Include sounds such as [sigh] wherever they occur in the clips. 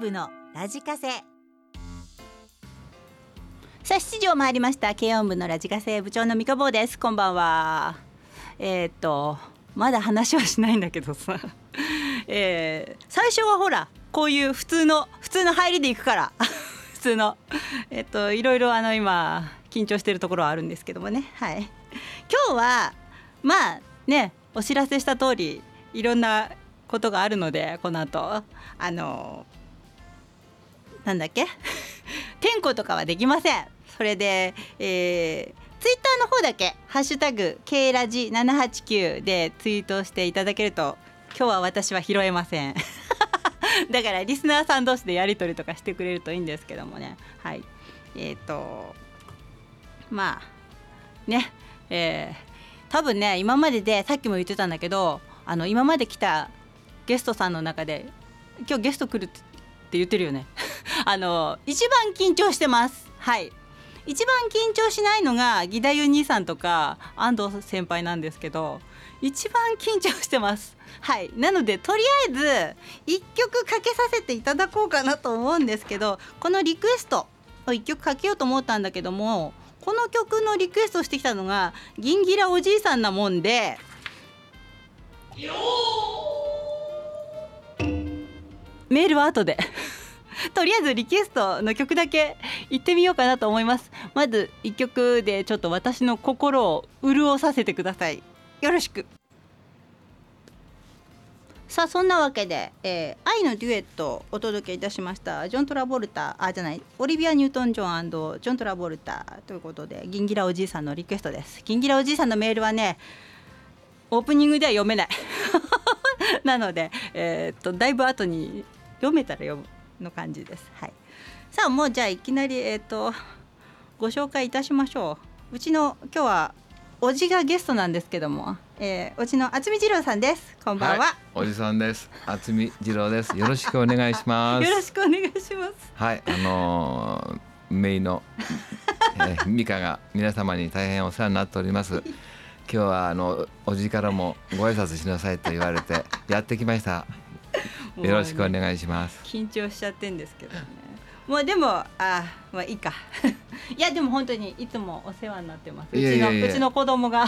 部のラジカセ。さあ7時を回りました。軽音部のラジカセ部長の三日坊です。こんばんは。えー、っとまだ話はしないんだけどさ。[laughs] えー、最初はほらこういう普通の普通の入りでいくから。[laughs] 普通の。えっといろいろあの今緊張してるところはあるんですけどもね。はい。今日はまあねお知らせした通りいろんなことがあるのでこの後。あのなんだっけ？[laughs] 点呼とかはできません。それで、えー、ツイッターの方だけ「ハッシュタグ K ラジ789」でツイートしていただけると今日は私は拾えません。[laughs] だからリスナーさん同士でやり取りとかしてくれるといいんですけどもね。はい。えっ、ー、とまあねえー、多分ね今まででさっきも言ってたんだけどあの今まで来たゲストさんの中で今日ゲスト来るってって言ってるよね。[laughs] あの一番緊張してます。はい。一番緊張しないのが義太夫兄さんとか安藤先輩なんですけど一番緊張してます。はい。なのでとりあえず1曲かけさせていただこうかなと思うんですけどこのリクエストを1曲かけようと思ったんだけどもこの曲のリクエストしてきたのがギンギラおじいさんなもんでメールは後で。[laughs] とりあえずリクエストの曲だけ行ってみようかなと思います。まず1曲でちょっと私の心を潤させてください。よろしく。さあそんなわけで、えー、愛のデュエットをお届けいたしました。ジョン・トラボルタあじゃないオリビア・ニュートン・ジョンジョン・トラボルタということでギンギラおじいさんのリクエストです。ギンギラおじいさんのメールはねオープニングでは読めない。[laughs] なので、えー、っとだいぶ後に読めたら読むの感じです。はい、さあもうじゃあいきなり、えーと、ご紹介いたしましょう。うちの今日はおじがゲストなんですけども、えー、おじの渥美二郎さんです。こんばんは。はい、おじさんです。渥美二郎です。よろしくお願いします。[laughs] よろしくお願いします。はい、あのー、メイの、えー、ミカが皆様に大変お世話になっております。今日はあのおじからもご挨拶しなさいと言われてやってきました。[laughs] よろしくお願いします。緊張しちゃってんですけどね。もうでもあまあいいか。[laughs] いやでも本当にいつもお世話になってます。うちのうちの子供が。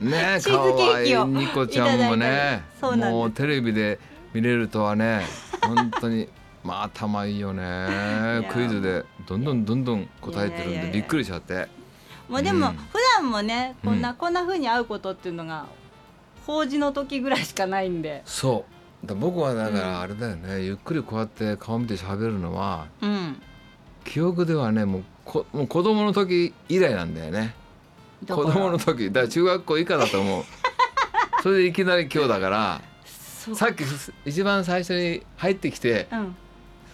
ね [laughs] チーズケーキをニコちゃんもね、もうテレビで見れるとはね、本当に。まあ頭いいよね。クイズでどんどんどんどん答えてるんでびっくりしちゃって。もうでも、普段もねこんな、こんなふうに会うことっていうのが法事の時ぐらいしかないんで。そう。だ僕はだからあれだよね、うん、ゆっくりこうやって顔見て喋るのは、うん、記憶ではねもうこもう子供の時以来なんだよね。子供の時。だから中学校以下だと思う。[laughs] それでいきなり今日だからさっき一番最初に入ってきて、うん。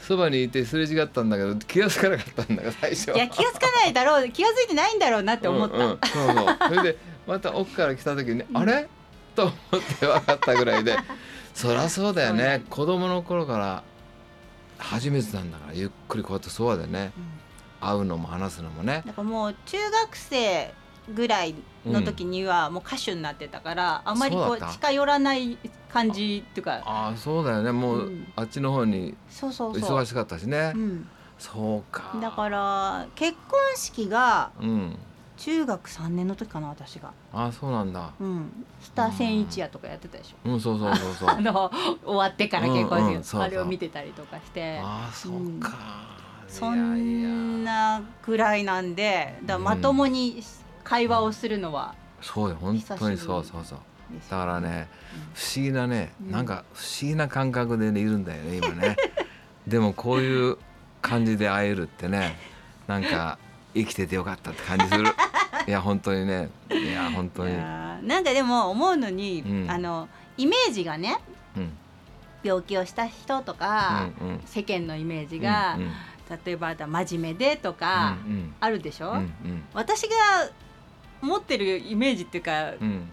そばにいてすれ違ったんだけど気が付かなかったんだが最初いや気が付かないだろう。気が付いてないんだろうなって思った、うんうん、そうそう。それでまた奥から来た時に、うん、あれ？と思って分かったぐらいでそりゃそうだよね。子供の頃から初めてなんだからゆっくりこうやってそうだよね、うん、会うのも話すのもね。だからもう中学生ぐらいの時にはもう歌手になってたから、うん、あまりこう近寄らない感じっていうか。ああそうだよね。もう、うん、あっちの方に忙しかったしね。そうか。だから結婚式が、うん中学3年の時かな私が。あそうなんだ。うん。北千一夜とかやってたでしょ。うん。そうそうそうそう。[laughs] あの終わってから結婚式、あれを見てたりとかして。あそうか、そんなくらいなんでだまともに会話をするのは、そうよ本当にそうそうそうだからね、不思議なね、なんか不思議な感覚で、ね、いるんだよね今ね。[laughs] でもこういう感じで会えるってねなんか生きててよかったって感じする。[laughs] いや本当にね。いや本当に。なんかでも思うのに、うん、あのイメージがね、うん、病気をした人とか、うんうん、世間のイメージが、うんうん、例えば真面目でとか、あるでしょ、うんうん、私が持ってるイメージっていうか、うん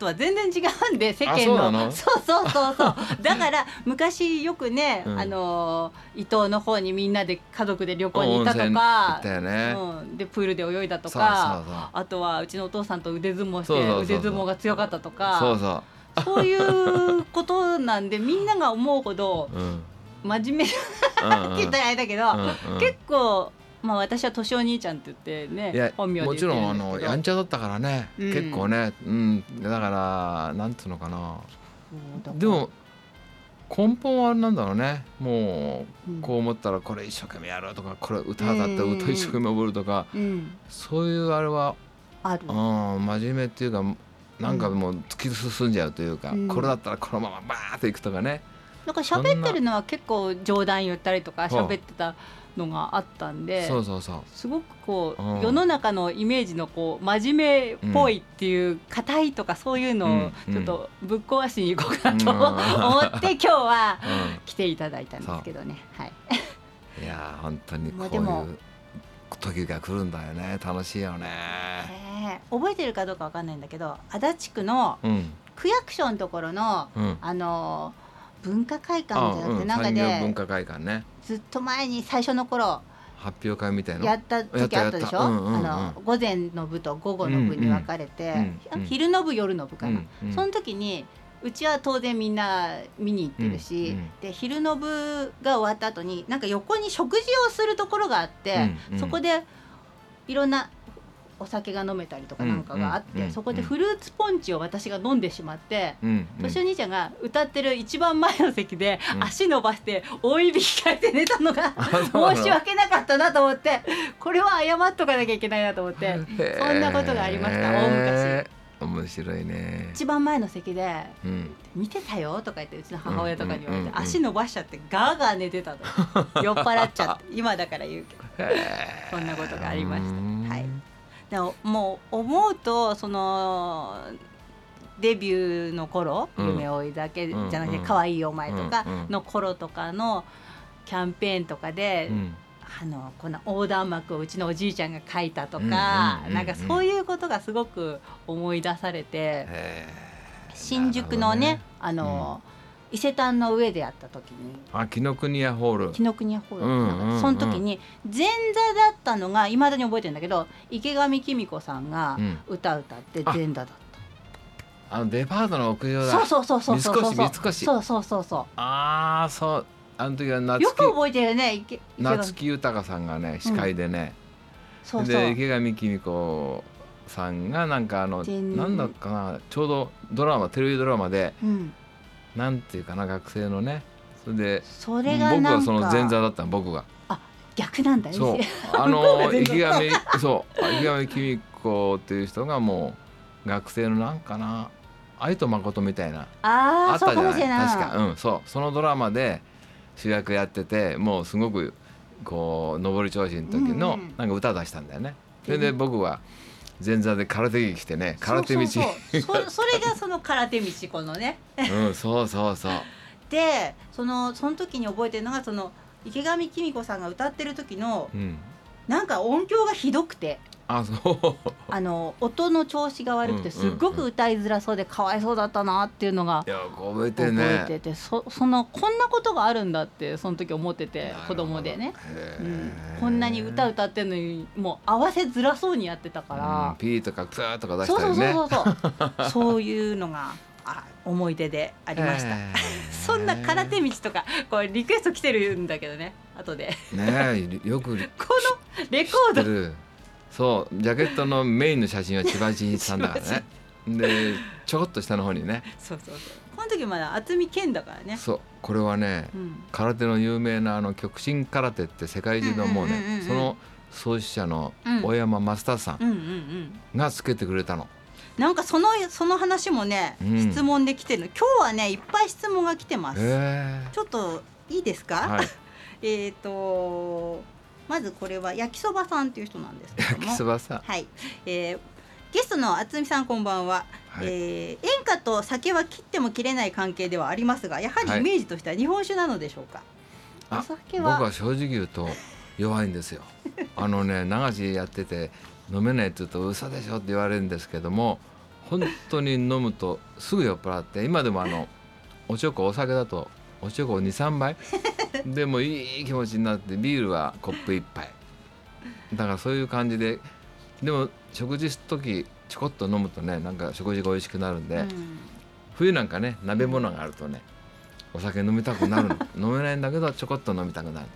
とは全然違うんで世間の。そうそうそうそう [laughs] だから昔よくね、うん、あの伊東の方にみんなで家族で旅行に行ったとか、ね、うん、でプールで泳いだとか。あとはうちのお父さんと腕相撲して腕相撲が強かったとか。そうそう。そういうことなんでみんなが思うほど、うん、真面目って言ったらあれだけど、うんうん、結構まあ私は年お兄ちゃんって言ってね本名もちろんあのやんちゃだったからね、うん、結構ね、うん、だからなんつうのかな。でも根本はあれなんだろうね。もうこう思ったらこれ一生懸命やるとかこれ歌だったら歌一生懸命覚えるとか、うん。うん、そういうあれはある、うん、真面目っていうかなんかもう突き進んじゃうというか、うん、これだったらこのままバーッといくとかね。なんか喋ってるのは結構冗談言ったりとか喋ってたのがあったんでそうそうそう。すごくこう、うん、世の中のイメージのこう真面目っぽいっていう硬、いとかそういうのをちょっとぶっ壊しに行こうかなと、[laughs] 思って今日は来ていただいたんですけどね。はい、いや本当にこういう時が来るんだよね。楽しいよね、え。ー、覚えてるかどうかわかんないんだけど足立区の区役所のところの、うん、あの文化会館じゃなくて、なんかで文化会館ね。ずっと前に最初の頃発表会みたいなやった時あったでしょ、うんうんうん、あの午前の部と午後の部に分かれて、うんうん、昼の部夜の部かな、うんうん、その時にうちは当然みんな見に行ってるし、うんうん、で昼の部が終わった後になんか横に食事をするところがあって、うんうん、そこでいろんなお酒が飲めたりとかなんかがあって、そこでフルーツポンチを私が飲んでしまって、年お兄ちゃんが歌ってる一番前の席で足伸ばして大いびきかいて寝たのが [laughs] 申し訳なかったなと思ってこれは謝っとかなきゃいけないなと思ってそんなことがありました大昔。面白いね。一番前の席で「うん、見てたよ」とか言ってうちの母親とかに言われて、足伸ばしちゃってガーガー寝てたの酔っ払っちゃって今だから言うけど。そんなことがありました。はい。でももう思うとそのデビューの頃、うん、夢追いだけじゃなくて可愛いお前とかの頃とかのキャンペーンとかで、うん、あのこの横断幕をうちのおじいちゃんが書いたとか、なんかそういうことがすごく思い出されて、新宿のね、ね、あの、伊勢丹の上でやった時に。あ紀ノ国屋ホール。紀ノ国屋ホール、うんうんうん、その時に前座だったのがいまだに覚えてるんだけど池上紀美子さんが歌歌って前座だった、うん、あのデパートの屋上だ。そうそうそうそうそう三越そうそうそうそう。ああそう。あの時は夏よく覚えてるね夏木豊さんがね司会でね、うん、そうそう。で池上紀美子さんがなんかあのなんだかなちょうどドラマテレビドラマで、うんなんていうかな学生のね。それでそれが僕はその前座だった僕が。あ逆なんだそう。[laughs] あの池上そう。池上紀美子っていう人がもう学生のなんかな愛と誠みたいなあったじゃない。確か。うんそう。そのドラマで主役やっててもうすごくこう上り調子の時のなんか歌出したんだよね、それで僕は前座で空手着着てね空手道。そそれがその空手道このね。うんそうそうそう。[laughs] でそのその時に覚えてるのがその池上紀美子さんが歌ってる時の、うん、なんか音響がひどくてあそう。あの音の調子が悪くてすっごく歌いづらそうでかわいそうだったなっていうのが覚えてね。覚えててそそのこんなことがあるんだってその時思ってて子供でね、うん、こんなに歌歌ってんのにもう合わせづらそうにやってたから、うん、ピーとかクーとか出したりね。そうそうそうそうそう。[laughs] いうのがあ思い出でありました。[laughs] そんな空手道とかこれリクエスト来てるんだけどね後で。ねよく [laughs] このレコードそうジャケットのメインの写真は千葉真一さんだからね。[laughs] でちょこっと下の方にね。そうそうそう。この時まだ渥美健だからね。そうこれはね、うん、空手の有名なあの極真空手って世界中のもうねその創始者の大山増田さんがつけてくれたの。なんかそのその話もね、うん、質問で来てる今日はねいっぱい質問が来てます。ちょっといいですか？はい、[laughs] えっとまずこれは焼きそばさんっていう人なんですけども。焼きそばさん。はい、えー、ゲストの渥美さんこんばんは、はい、えー、演歌と酒は切っても切れない関係ではありますがやはりイメージとしては日本酒なのでしょうか、はい、お酒は。僕は正直言うと弱いんですよ。[laughs] あのね流しやってて飲めないって言うと嘘でしょって言われるんですけども本当に飲むとすぐ酔っ払って今でもあのおちょこお酒だとおちょこ23杯？[laughs] でもいい気持ちになってビールはコップ1杯。だからそういう感じででも食事する時ちょこっと飲むとねなんか食事が美味しくなるんで、うん、冬なんかね鍋物があるとねお酒飲みたくなるの。[laughs] 飲めないんだけどちょこっと飲みたくなる。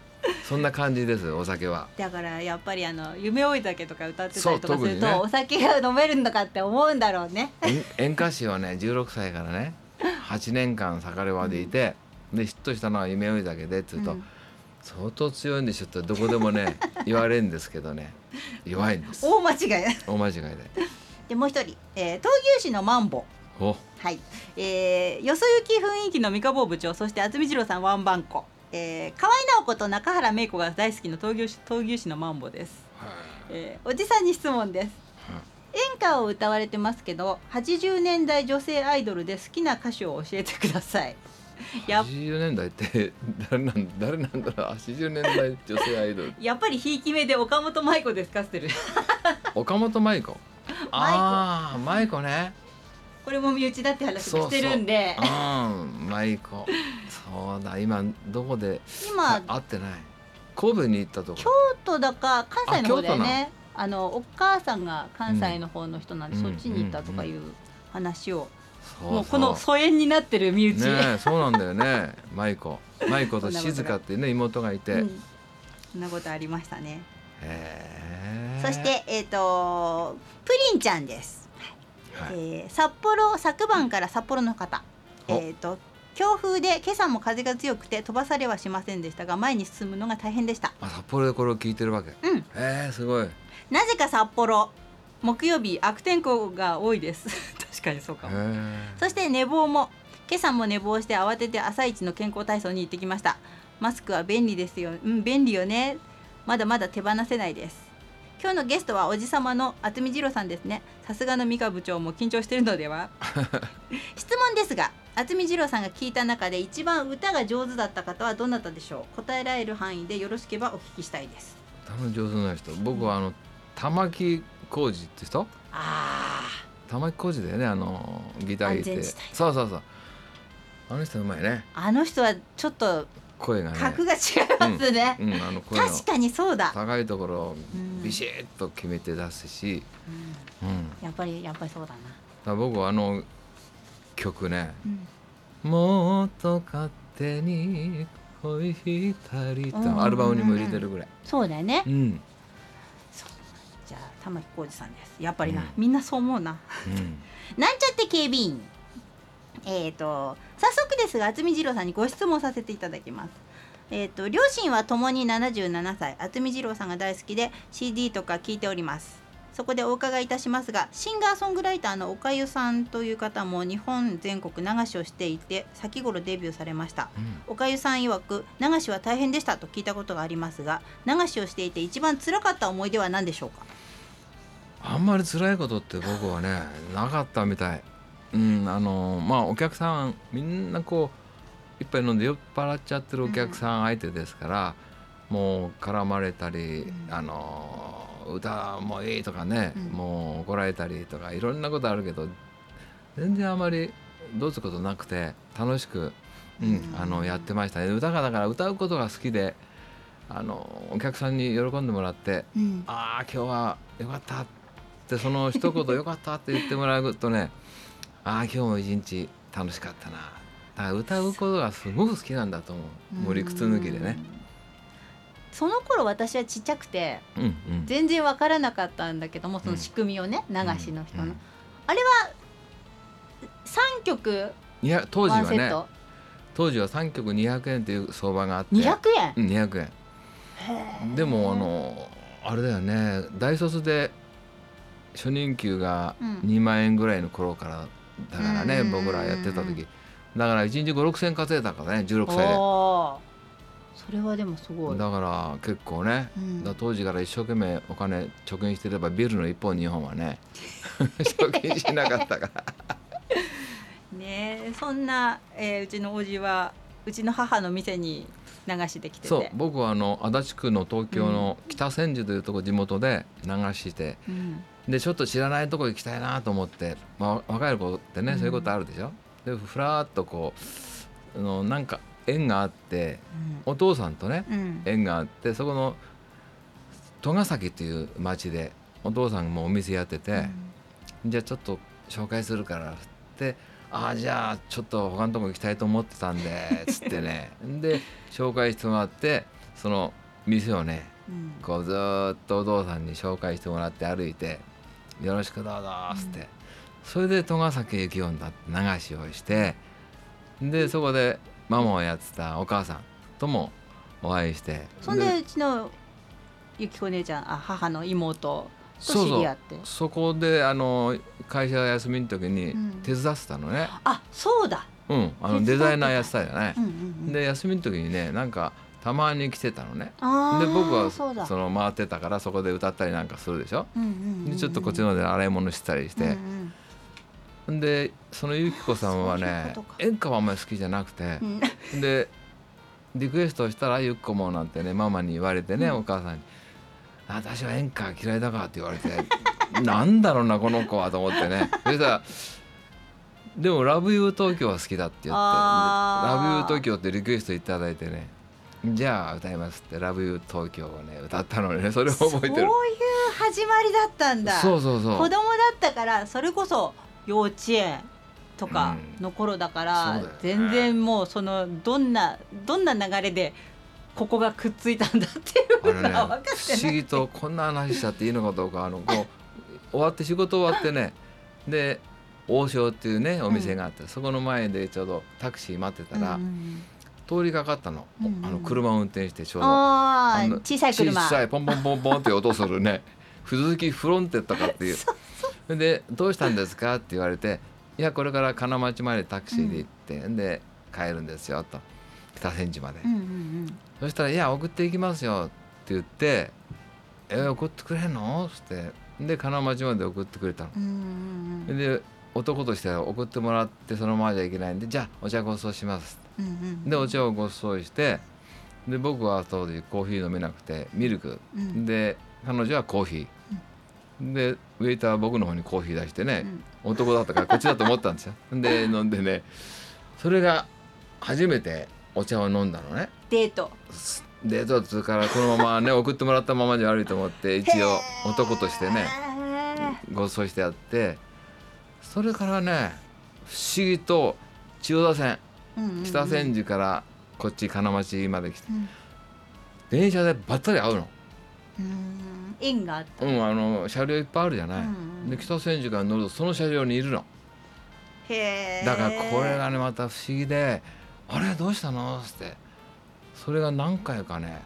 そんな感じですお酒は。だからやっぱりあの夢追い酒とか歌ってたりとかすると、ね、お酒が飲めるのかって思うんだろうね。演歌師はね16歳からね [laughs] 8年間盛れ場でいて、うん、でヒットしたのは夢追い酒でっつうと、うん、相当強いんでしょってどこでもね [laughs] 言われるんですけどね。弱いんです。大間違い。大間違いで。でもう一人、えー、闘牛士のマンボ。はい、えー、よそ行き雰囲気の三河部長そして渥美二郎さんワンバンコ。えー、河合直子と中原芽子が大好きな闘牛士闘牛士のマンボです、えー、おじさんに質問です。演歌を歌われてますけど80年代女性アイドルで好きな歌手を教えてください [laughs] 80年代って [laughs] 誰なん誰なんだろう。80年代女性アイドル。やっぱりひいき目で岡本舞子ですかってる岡本舞子。ああ舞子ね。これも身内だって話してるんで。うん舞子。そうだ今どこで今会ってない。神戸に行ったとこ。京都だか関西の方だよね。あの？お母さんが関西の方の人なんで、うん、そっちに行ったとかいう話を、もうこの疎遠になってる身内。ねそうなんだよね。舞子舞子と静香ってね妹がいて、うん、そんなことありましたね。そしてえっ、ー、とプリンちゃんです、はい、えー、札幌昨晩から札幌の方。えっ、ー、と強風で今朝も風が強くて飛ばされはしませんでしたが前に進むのが大変でした。あ札幌でこれを聞いてるわけ。うん。えー、すごい。なぜか札幌木曜日悪天候が多いです。[laughs] 確かにそうかも。そして寝坊も。今朝も寝坊して慌てて朝一の健康体操に行ってきました。マスクは便利ですよ。うん便利よね。まだまだ手放せないです。今日のゲストはおじさまの渥美二郎さんですね。さすがの美香部長も緊張しているのでは。[laughs] 質問ですが渥美二郎さんが聞いた中で一番歌が上手だった方はどなたでしょう？答えられる範囲でよろしければお聞きしたいです。歌の上手な人。僕はあの玉置浩二って人？あ玉置浩二だよねあのギター弾いて。そうそうそう。あの人うまいね。あの人はちょっと声がね。格が違いますね、うんうん、あの声確かにそうだ。高いところをビシッと決めて出すし、うん。やっぱりやっぱりそうだな。だ僕はあの曲ね、もっと勝手に恋したりとアルバムにも入れてるぐらい、そうだよね、うん、玉置浩二さんです。やっぱりな、みんなそう思うな、なんちゃって警備員。えーと、早速ですが渥美二郎さんにご質問させていただきます。えーと、両親はともに77歳。渥美二郎さんが大好きで CD とか聞いております。そこでお伺いいたしますがシンガーソングライターのおかゆさんという方も日本全国流しをしていて先頃デビューされました、うん、おかゆさん曰く流しは大変でしたと聞いたことがありますが流しをしていて一番辛かった思い出は何でしょうか？あんまり辛いことって僕はねなかったみたい。うんあのまあお客さんみんなこう一杯飲んで酔っ払っちゃってるお客さん相手ですから、うん、もう絡まれたり、うん、あの歌もいいとかね、うん、もう怒られたりとかいろんなことあるけど全然あまりどうすることなくて楽しく、うん、あのやってました。ね歌がだから歌うことが好きであのお客さんに喜んでもらって「うん、ああ今日はよかった」ってその一言「よかった」って言ってもらうとね [laughs] ああ今日も一日楽しかったな。だから歌うことがすごく好きなんだと思う。もう理屈抜きでね。その頃私はちっちゃくて、うんうん、全然分からなかったんだけどもその仕組みをね、うん、流しの人の、うんうん、あれは3曲いや当時はね当時は3曲200円っていう相場があって。200円、うん、200円。でもあのあれだよね。大卒で初任給が2万円ぐらいの頃からだからね、僕らやってた時。だから1日5 6千稼いだからね16歳で。それはでもすごい。だから結構ね、うん、当時から一生懸命お金貯金してればビルの一本日本はね [laughs] 貯金しなかったから。ねそんな、えー、うちのおじはうちの母の店に流しできてそう僕はあの足立区の東京の北千住というとこ地元で流して、うん、でちょっと知らないとこ行きたいなと思って、まあ、若い子ってね、そういうことあるでしょ？でふらっとこうあのなんか縁があって、うん、お父さんとね、うん、縁があってそこの戸ヶ崎っていう町でお父さんもお店やってて、じゃあちょっと紹介するからってああじゃあちょっと他のとこ行きたいと思ってたんで [laughs] つってね。で紹介してもらってその店をね、うん、こうずっとお父さんに紹介してもらって歩いて「よろしくどうぞ」っつって、うん、それで戸ヶ崎幸音だって流しをしてでそこでママをやってたお母さんともお会いして。そんでうちのゆきこ姉ちゃんあ母の妹。と知り合ってそこであの会社休みの時に手伝ってたのね、うん、あそうだ。うん。あのデザイナーやってたじゃない、うんうんうん、で休みの時にねなんかたまに来てたのね。で僕はその回ってたからそこで歌ったりなんかするでしょ、うんうんうんうん、でちょっとこっちので洗い物したりして、うんうん、でそのゆきこさんはね演歌はあんまり好きじゃなくて、うん、でリクエストしたら「ゆっこも」なんてねママに言われてね、お母さんに。私は演歌嫌いだからって言われて [laughs] なんだろうなこの子はと思ってね。そしたらでも「ラブユー東京は好きだって言って「ラブユー東京ってリクエストいただいてね。じゃあ歌いますって「ラブユー東京をね歌ったのねそれを覚えてる。そういう始まりだったんだ。そうそうそう。子供だったからそれこそ幼稚園とかの頃だから、うんね、全然もうそのどんなどんな流れでここがくっついたんだっていうのは分かってない、ね、不思議とこんな話しちゃっていいのかどうかあのこう終わって仕事終わってねで王将っていうねお店があって、うん、そこの前でちょうどタクシー待ってたら、うん、通りかかったの,、あの車を運転してちょうど。小さい車。小さいポンポンポンポンって音するね。[laughs] 鈴木フロンテットかっていう。で「どうしたんですか?」って言われて「いやこれから金町までタクシーで行って、うん、で帰るんですよ」と。北千住まで、うんうんうん、そしたら「いや送っていきますよ」って言って「え送ってくれんの?」って。で金町まで送ってくれたの。うんうん、で男としては送ってもらってそのままじゃいけないんで「じゃあお茶ごちそうします」うんうん、でお茶をごちそうしてで僕は当時コーヒー飲めなくてミルク、うん、で彼女はコーヒー。でウェイターは僕の方にコーヒー出してね、うん、男だったからこっちだと思ったんですよ。で飲んでねそれが初めてお茶を飲んだのね。デート。デートっつうからこのままね [laughs] 送ってもらったままじゃ悪いと思って一応男としてねご馳走してやってそれからね不思議と千代田線、北千住からこっち金町まで来て、うん、電車でばったり会うの。うん。縁があった。うんあの車両いっぱいあるじゃない、うんうん、で北千住から乗るとその車両にいるの。へえだからこれがねまた不思議であれどうしたの?」って。それが何回かね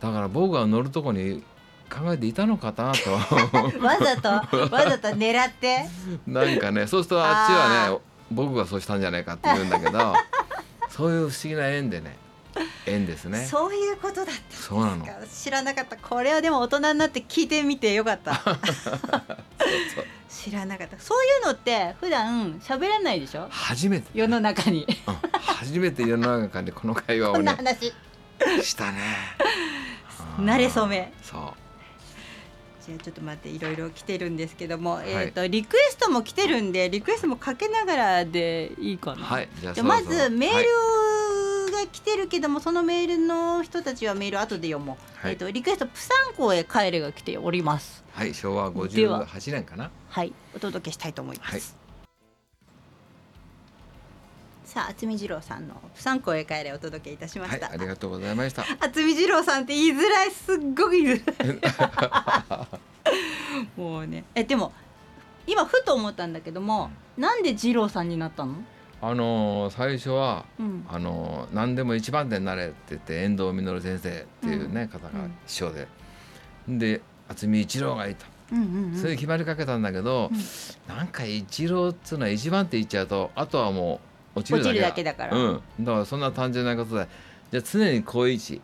だから僕が乗るとこに考えていたのかなと。[laughs] わざと？わざと狙って？[laughs] なんかねそうするとあっちはね僕がそうしたんじゃないかって言うんだけど [laughs] そういう不思議な縁でね縁ですね。そういうことだったそうなの。知らなかった。これはでも大人になって聞いてみてよかった。そうそう知らなかった。そういうのって普段喋らないでしょ？初めて。世の中に、うん、初めて世の中でこの会話を、ね、こんな話。したね。[laughs] 慣れ初め。そう。じゃあちょっと待っていろいろ来てるんですけども、はい、えっ、ー、とリクエストも来てるんでリクエストもかけながらでいいかな。はい。じゃあまずメールが来てるけども、はい、そのメールの人たちはメール後で読もう。はい、えっ、ー、とリクエストプサンコへ帰れが来ております。はい昭和58年かな。はいお届けしたいと思います。はい、さあ渥美二郎さんの「プサンコへ帰れ」お届けいたしました、はい、ありがとうございました。渥美二郎さんって言いづらい。すっごく言いづらい。[laughs] もうね。えでも今ふと思ったんだけども、うん、なんで二郎さんになったの？あのー、最初は、うん、あのー、何でも一番手になれって言って遠藤実先生っていうね、うん、方が師匠で、で渥美一郎がいた。それ決まりかけたんだけど、うん、なんか一郎っつうのは一番って言っちゃうとあとはもう落ちるだけ。だから、うん、だからそんな単純なことで。じゃあ常に好位置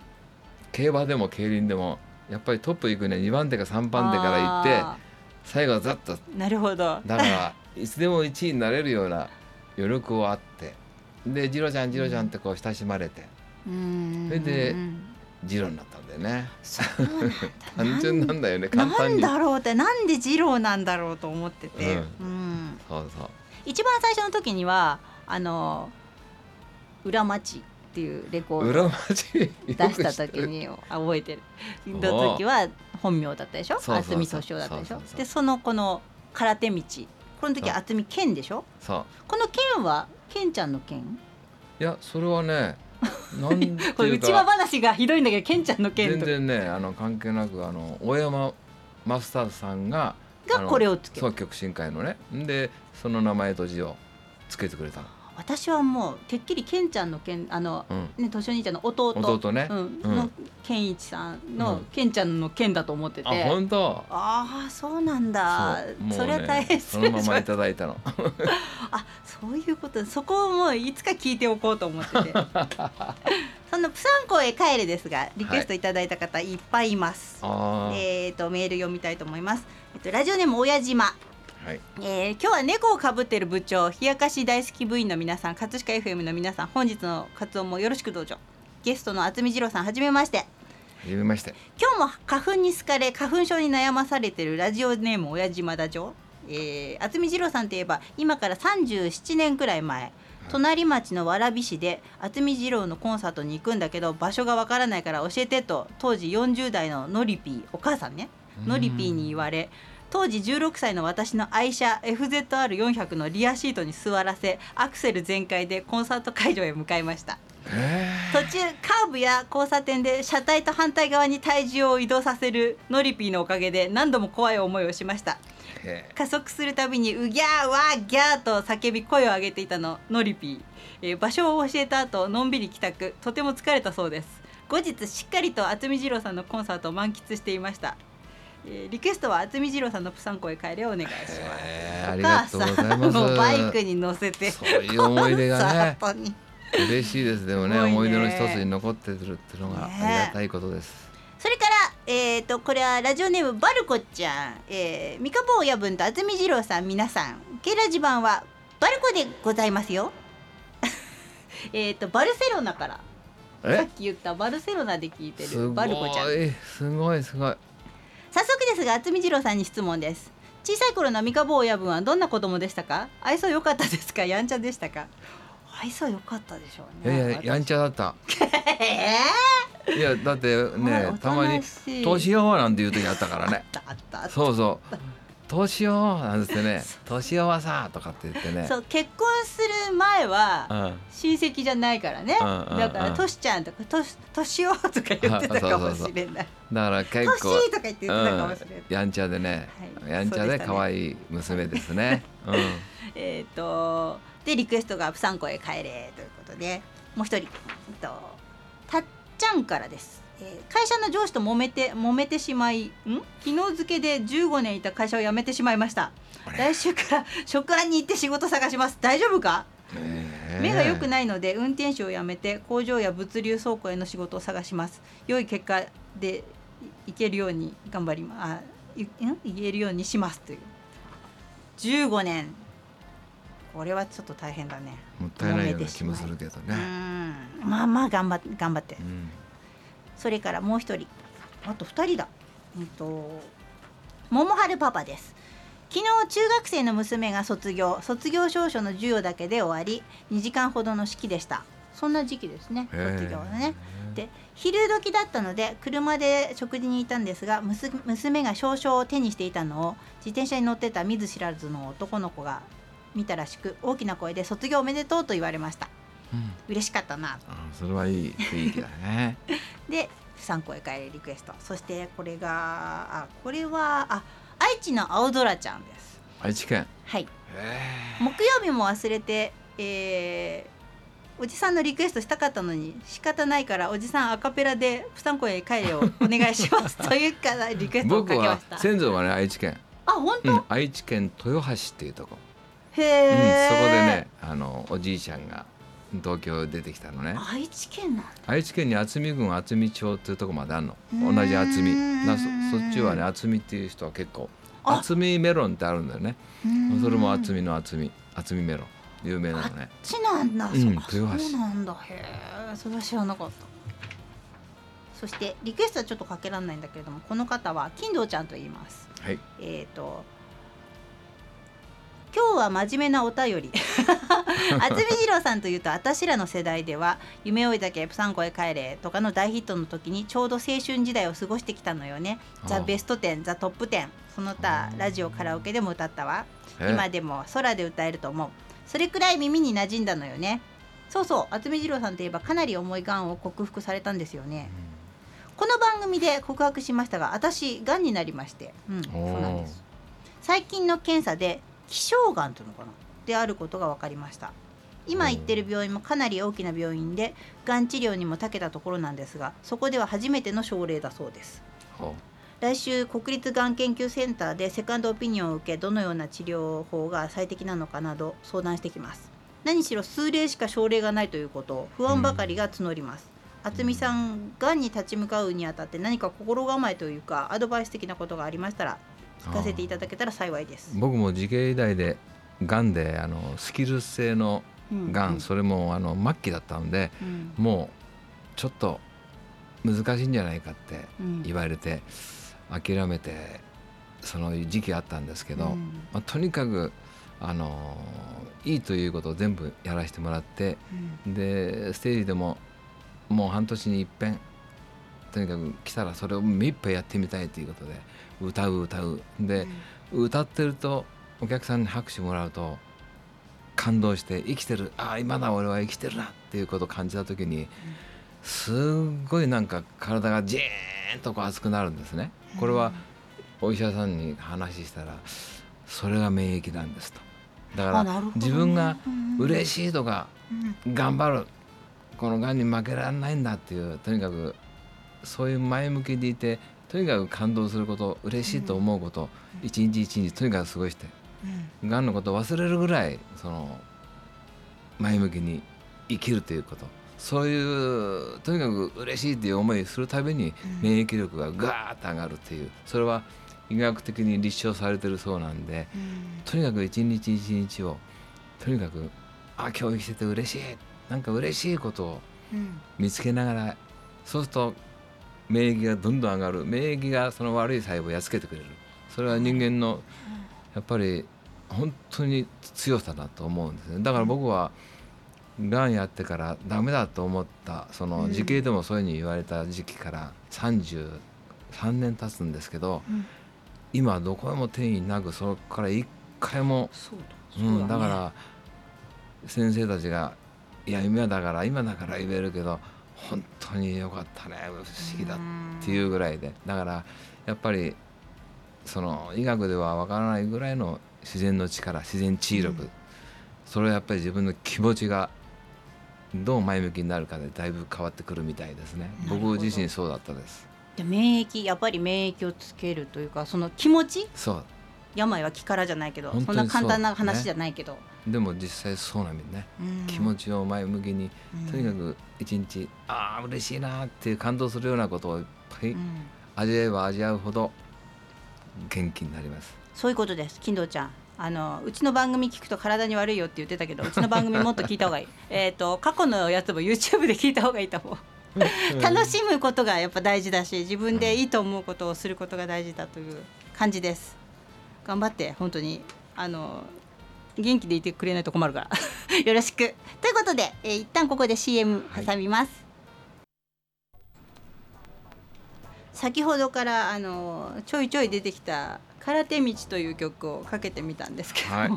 競馬でも競輪でもやっぱりトップ行くには2番手か3番手から行って最後はざっと。なるほど。だからいつでも1位になれるような余力をあってで「次郎ちゃん次郎ちゃん」ってこう親しまれてそれで次郎になったんだよね。単純なんだよね簡単に。なんだろうってなんで次郎なんだろうと思ってて。うん。うん、そうそう。一番最初の時にはあの裏町っていうレコード出した時に覚えてる。の時は本名だったでしょ？渥美敏夫だったでしょ？でそのこの空手道この時厚み剣でしょ？そう。この剣は剣ちゃんの剣いやそれはね [laughs] なんていうこれ内輪話がひどいんだけど剣ちゃんの剣全然ねあの関係なくあの大山マスターさんががこれをつけそう極真会のね。でその名前と字をつけてくれたの私はもうてっきりケンちゃんのけんあの、うん、ね年お兄ちゃんの弟弟ね、うん。うん、の健一さんの、ケンちゃんの健だと思ってて。あ本当？ああそうなんだ。そ,、れは大変そのままいただいたの。[laughs] あそういうこと。そこをもういつか聞いておこうと思ってて。[laughs] そのプサンコへ帰れですがリクエストいただいた方いっぱいいます、はい、えっ、ー、とメール読みたいと思います。えっとラジオネーム親島はい、えー、今日は猫をかぶってる部長冷やかし大好き部員の皆さん葛飾 FM の皆さん本日の活動もよろしくどうぞ。ゲストの渥美二郎さんはじめまして。はじめまして。今日も花粉に好かれ花粉症に悩まされてるラジオネーム親島田城。えー、渥美二郎さんといえば今から37年くらい前隣町の蕨市で渥美二郎のコンサートに行くんだけど場所がわからないから教えてと当時40代のノリピーお母さんね。ノリピーに言われ当時16歳の私の愛車 FZR400 のリアシートに座らせアクセル全開でコンサート会場へ向かいました。途中カーブや交差点で車体と反対側に体重を移動させるノリピーのおかげで何度も怖い思いをしました。加速するたびにうぎゃーわーギャーと叫び声を上げていたのノリピー、えー、場所を教えた後のんびり帰宅。とても疲れたそうです。後日しっかりと渥美二郎さんのコンサートを満喫していましたえー、リクエストは渥美二郎さんのプサンコへ帰れお願いします。ありがとうございます。バイクに乗せて。そういう思い出がね。[laughs] 嬉しいですでもね、ね、思い出の一つに残ってるっていうのがありがたいことです。それから、えーと、これはラジオネームバルコちゃん、えー、三日坊親分と渥美二郎さん皆さんケラジ版はバルコでございますよ [laughs] えっとバルセロナからさっき言ったバルセロナで聞いてるバルコちゃんすごいすごい早速ですが渥美二郎さんに質問です。小さい頃の三日坊親分はどんな子供でしたか？愛想良かったですか？やんちゃでしたか？愛想良かったでしょうねいやいややんちゃだった。えー、いやだってねたまに「年よ」なんて言う時あったからね。そうそう年男なんですね年男はさとかって言ってね。そう結婚する前は親戚じゃないからね、うん、だからとしちゃんとかと年男とか言ってたかもしれない。だから結構とか言ってたかもしれない、うん、やんちゃでね、はい、やんちゃで可愛い娘ですね、[laughs] うん、えっとでリクエストが「プサンコへ帰れ」ということでもう一人、えっと、たっちゃんからですえー、会社の上司と揉めて揉めてしまいん？昨日付けで15年いた会社を辞めてしまいました。来週から [laughs] 職案に行って仕事探します。大丈夫か？目が良くないので運転手を辞めて工場や物流倉庫への仕事を探します。良い結果でいけるように頑張ります。い言えるようにします。という。15年。これはちょっと大変だね。もったいないような気もするけどね。まあまあ頑張って頑張って、うんそれからもう一人あと2人だ。えっと桃春パパです。昨日中学生の娘が卒業。卒業証書の授与だけで終わり2時間ほどの式でした。そんな時期ですね。卒業はね。で昼時だったので車で食事に行ったんですが娘が証書を手にしていたのを自転車に乗ってた見ず知らずの男の子が見たらしく大きな声で「卒業おめでとう」と言われました。うん、嬉しかったなあそれはいい雰囲気だね。[laughs] で3個へ帰りリクエスト。そしてこれがあこれはあ愛知の青空ちゃんです。愛知県。はい。木曜日も忘れて、えー、おじさんのリクエストしたかったのに仕方ないからおじさんアカペラで不参考へ帰れをお願いします。[laughs] というかリクエストをかけました。先祖はね愛知県。あ本当、うん、愛知県豊橋っていうとこ。へえ、うん、そこでねあのおじいちゃんが東京出てきたのね。愛知県なん愛知県に渥美郡渥美町っていうとこまであるの。同じ渥美なそそっちはね渥美っていう人は結構。渥美メロンってあるんだよね。それも渥美の渥美渥美メロン。有名なのね。あっちなんだ、うん、豊橋。そうなんだ。へえそれは知らなかった。そしてリクエストはちょっとかけられないんだけれどもこの方は金堂ちゃんと言います。はい。えっ、ー、と今日は真面目なお便り。[laughs] 渥美二郎さんというと私らの世代では「夢追いだけプサンコへ帰れ」とかの大ヒットの時にちょうど青春時代を過ごしてきたのよね「ザ・ベスト10」「ザ・トップ10」その他ラジオカラオケでも歌ったわ。今でも空で歌えると思う。それくらい耳に馴染んだのよね。そうそう渥美二郎さんといえばかなり重いがんを克服されたんですよね、うん、この番組で告白しましたが私がんになりまして。うんそうなんです。最近の検査で希少がんというのかな？であることが分かりました。今行ってる病院もかなり大きな病院でがん治療にも長けたところなんですがそこでは初めての症例だそうです。来週国立がん研究センターでセカンドオピニオンを受けどのような治療法が最適なのかなど相談してきます。何しろ数例しか症例がないということ不安ばかりが募ります、うん、渥美さんがんに立ち向かうにあたって何か心構えというかアドバイス的なことがありましたら聞かせていただけたら幸いです。僕も時系医大でがんであのスキル性のがん、うん、それもあの末期だったので、うん、もうちょっと難しいんじゃないかって言われて、諦めてその時期あったんですけど、まあ、とにかくあのいいということを全部やらせてもらって、でステージでももう半年にいっぺんとにかく来たらそれを目いっぱいやってみたいということで歌う歌う。で、うん、歌ってるとお客さんに拍手もらうと感動して生きてる。ああ今だ俺は生きてるなっていうことを感じた時に、すっごいなんか体がジーンとこう熱くなるんですね。これはお医者さんに話したらそれが免疫なんですと。だから自分が嬉しいとか頑張る。このがんに負けられないんだっていうとにかくそういう前向きでいてとにかく感動すること嬉しいと思うこと、うん、一日一日とにかく過ごして、うん、がんのことを忘れるぐらいその前向きに生きるということ。そういうとにかく嬉しいっていう思いするたびに免疫力がガーッと上がるっていうそれは医学的に立証されてるそうなんで、うん、とにかく一日一日をとにかくあ今日生きてて嬉しい。なんか嬉しいことを見つけながら、そうすると免疫がどんどん上がる。免疫がその悪い細胞をやっつけてくれる。それは人間のやっぱり本当に強さだと思うんですね。だから僕はがんやってからダメだと思ったその時系でもそういうふうに言われた時期から33年経つんですけど、今どこへも転移なくそこから一回もうん、だから先生たちが「いや今だから今だから言えるけど本当によかったね。不思議だっていうぐらいで。だからやっぱりその医学ではわからないぐらいの自然の力自然治癒力、うん、それはやっぱり自分の気持ちがどう前向きになるかでだいぶ変わってくるみたいですね。僕自身そうだったです。で免疫やっぱり免疫をつけるというかその気持ち？そう病は気からじゃないけどそんな簡単な話じゃないけど、でも実際そうなんね、うん、気持ちを前向きに、とにかく一日ああ嬉しいなっていう感動するようなことをいっぱい味わえば味わうほど元気になります。そういうことです。金堂ちゃん。あのうちの番組聞くと体に悪いよって言ってたけどうちの番組もっと聞いた方がいい。[laughs] えと過去のやつも YouTube で聞いた方がいいと思う。楽しむことがやっぱ大事だし自分でいいと思うことをすることが大事だという感じです頑張って本当にあの元気でいてくれないと困るから。[laughs] よろしく。ということで、えー、一旦ここで CM 挟みます、はい、先ほどからあのちょいちょい出てきた「空手道」という曲をかけてみたんですけど、はい、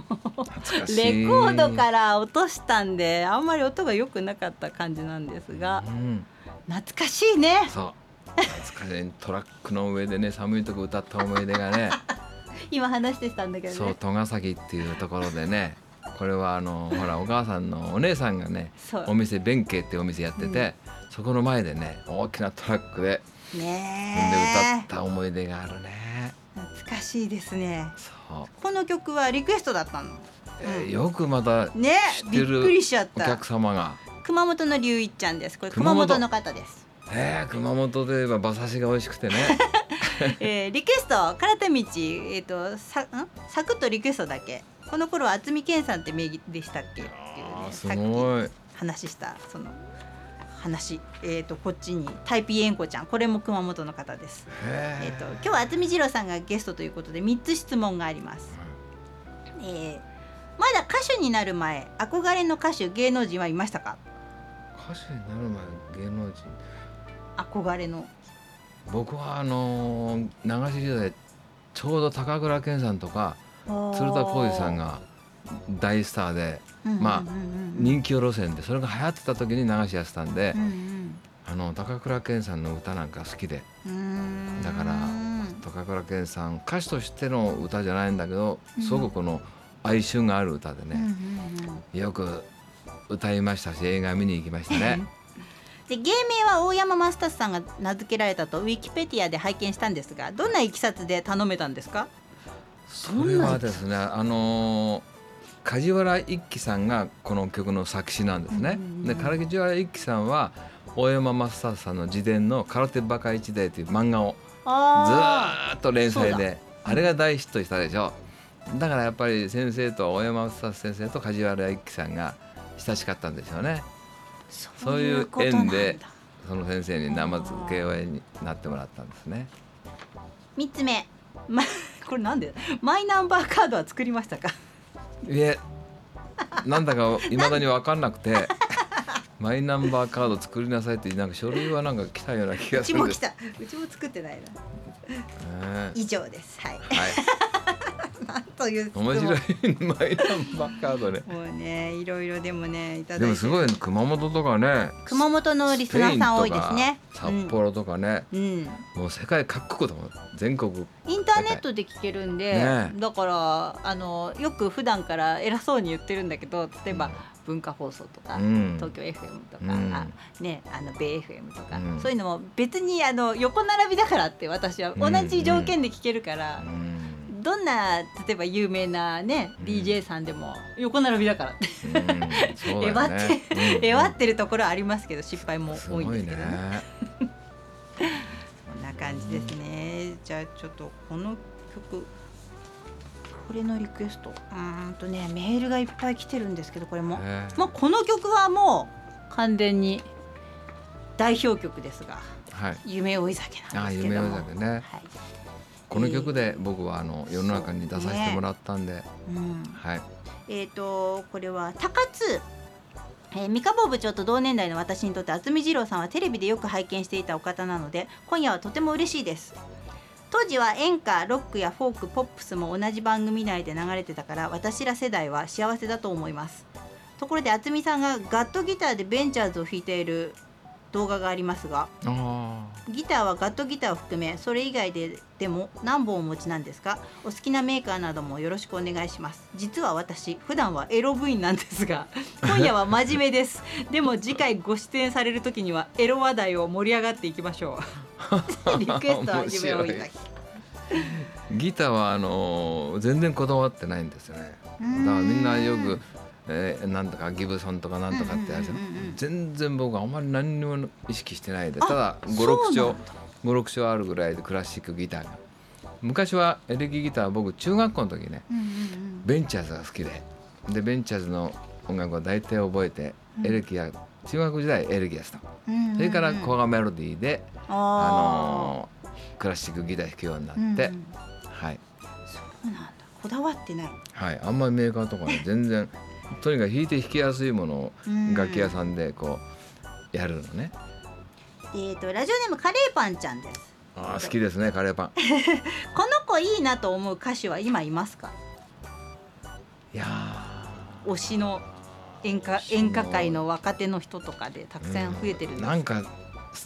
レコードから落としたんであんまり音が良くなかった感じなんですが、うん、懐かしいね。そう。懐かしい。トラックの上でね寒いとこ歌った思い出がね [laughs] 今話してたんだけど、ね、そう戸ヶ崎っていうところでねこれはあの [laughs] ほらお母さんのお姉さんがねお店弁慶ってお店やってて、うん、そこの前でね大きなトラックでねで歌った思い出があるね。懐かしいですね。そう。この曲はリクエストだったの、えー、よくまたねびっくりしちゃった。お客様が。熊本の龍一ちゃんです。これ熊本の方です。えー、熊本で言えば馬刺しが美味しくてね [laughs] えー、リクエスト空手道、えーと、さん？サクッとリクエストだけ。この頃は渥美健さんって名義でしたっけ？っていう、ね、すごい。話したその話、えーと、こっちにタイピーエンコちゃん。これも熊本の方です。えーと、今日は渥美二郎さんがゲストということで3つ質問があります。えー、まだ歌手になる前憧れの歌手芸能人はいましたか？歌手になる前芸能人。憧れの僕はあのー、流し時代ちょうど高倉健さんとか鶴田浩二さんが大スターで、まあ人気路線でそれが流行ってた時に流しやってたんで、あの高倉健さんの歌なんか好きで。だから高倉健さん歌手としての歌じゃないんだけどすごくこの哀愁がある歌でね、よく歌いましたし映画見に行きましたね。[laughs] で芸名は大山マスタスさんが名付けられたとウィキペディアで拝見したんですがどんないきさつで頼めたんですか？それはですねあの梶原一騎さんがこの曲の作詞なんですね。で梶原一騎さんは大山マスターさんの自伝の「空手バカ一代」という漫画をずっと連載であれが大ヒットしたでしょ。だからやっぱり先生と大山マスター先生と梶原一騎さんが親しかったんでしょうね。そういう縁でその先生に生付け親になってもらったんですね。三つ目、ま、[laughs] これなんで？マイナンバーカードは作りましたか？いえなんだかいまだに分かんなくて [laughs] マイナンバーカード作りなさいってなんか書類はなんか来たような気がするうちも来た。うちも作ってないな、以上です。はい、はいなんという面白いマイナンバーカードね。もうねいろいろでもねいただいて。でもすごい熊本とかね熊本のリスナーさん多いですね。札幌とかね、うん、もう世界各国とも全国。インターネットで聞けるんで、ね、だからあのよく普段から偉そうに言ってるんだけど例えば、うん。文化放送とか、うん、東京 FM とか、うん、あねあの米 FM とか、うん、そういうのも別にあの横並びだからって私は。同じ条件で聞けるから、どんな例えば有名なね、DJ さんでも横並びだからって、[laughs] えわって、えわってるところありますけど失敗も多いんですけどね。[laughs] こんな感じですね。じゃあちょっとこの曲これのリクエスト。うんとねメールがいっぱい来てるんですけどこれも、まあ、この曲はもう完全に代表曲ですが「はい、夢追い酒」なんですけども。あ夢追い酒ね、はいこの曲で僕はあの世の中に出させてもらったんで、ねう。ん、はい。えっ、ー、とこれは高津えー、三河部長と同年代の私にとって渥美二郎さんはテレビでよく拝見していたお方なので今夜はとても嬉しいです。当時は演歌ロックやフォークポップスも同じ番組内で流れてたから私ら世代は幸せだと思います。ところで渥美さんがガットギターでベンチャーズを弾いている動画がありますがギターはガットギターを含めそれ以外ででも何本お持ちなんですか？お好きなメーカーなどもよろしくお願いします。実は私普段はエロ部員なんですが [laughs] 今夜は真面目です。でも次回ご出演される時にはエロ話題を盛り上がっていきましょう。[laughs] リクエストは夢を抱きギターはあのー、全然こだわってないんですよね。だからみんなよくえー、なんとかギブソンとかなんとかってやつ、全然僕はあんまり何にも意識してないでただ56兆56兆あるぐらいでクラシックギターが昔はエレキギター僕中学校の時ね、ベンチャーズが好きで。でベンチャーズの音楽は大体覚えて、エレキや中学時代エレキやってた、それからコアメロディーであのー、クラシックギター弾くようになって、はい。そうなんだ。こだわってない。はい。あんまりメーカーとかね全然とにかく弾いて弾きやすいものを楽器屋さんでこうやるのね。えっ、とラジオネームカレーパンちゃんです。あ好きですねカレーパン。[laughs] この子いいなと思う歌手は今いますか？いや推しの演歌演歌界の若手の人とかでたくさん増えてるんです、なんか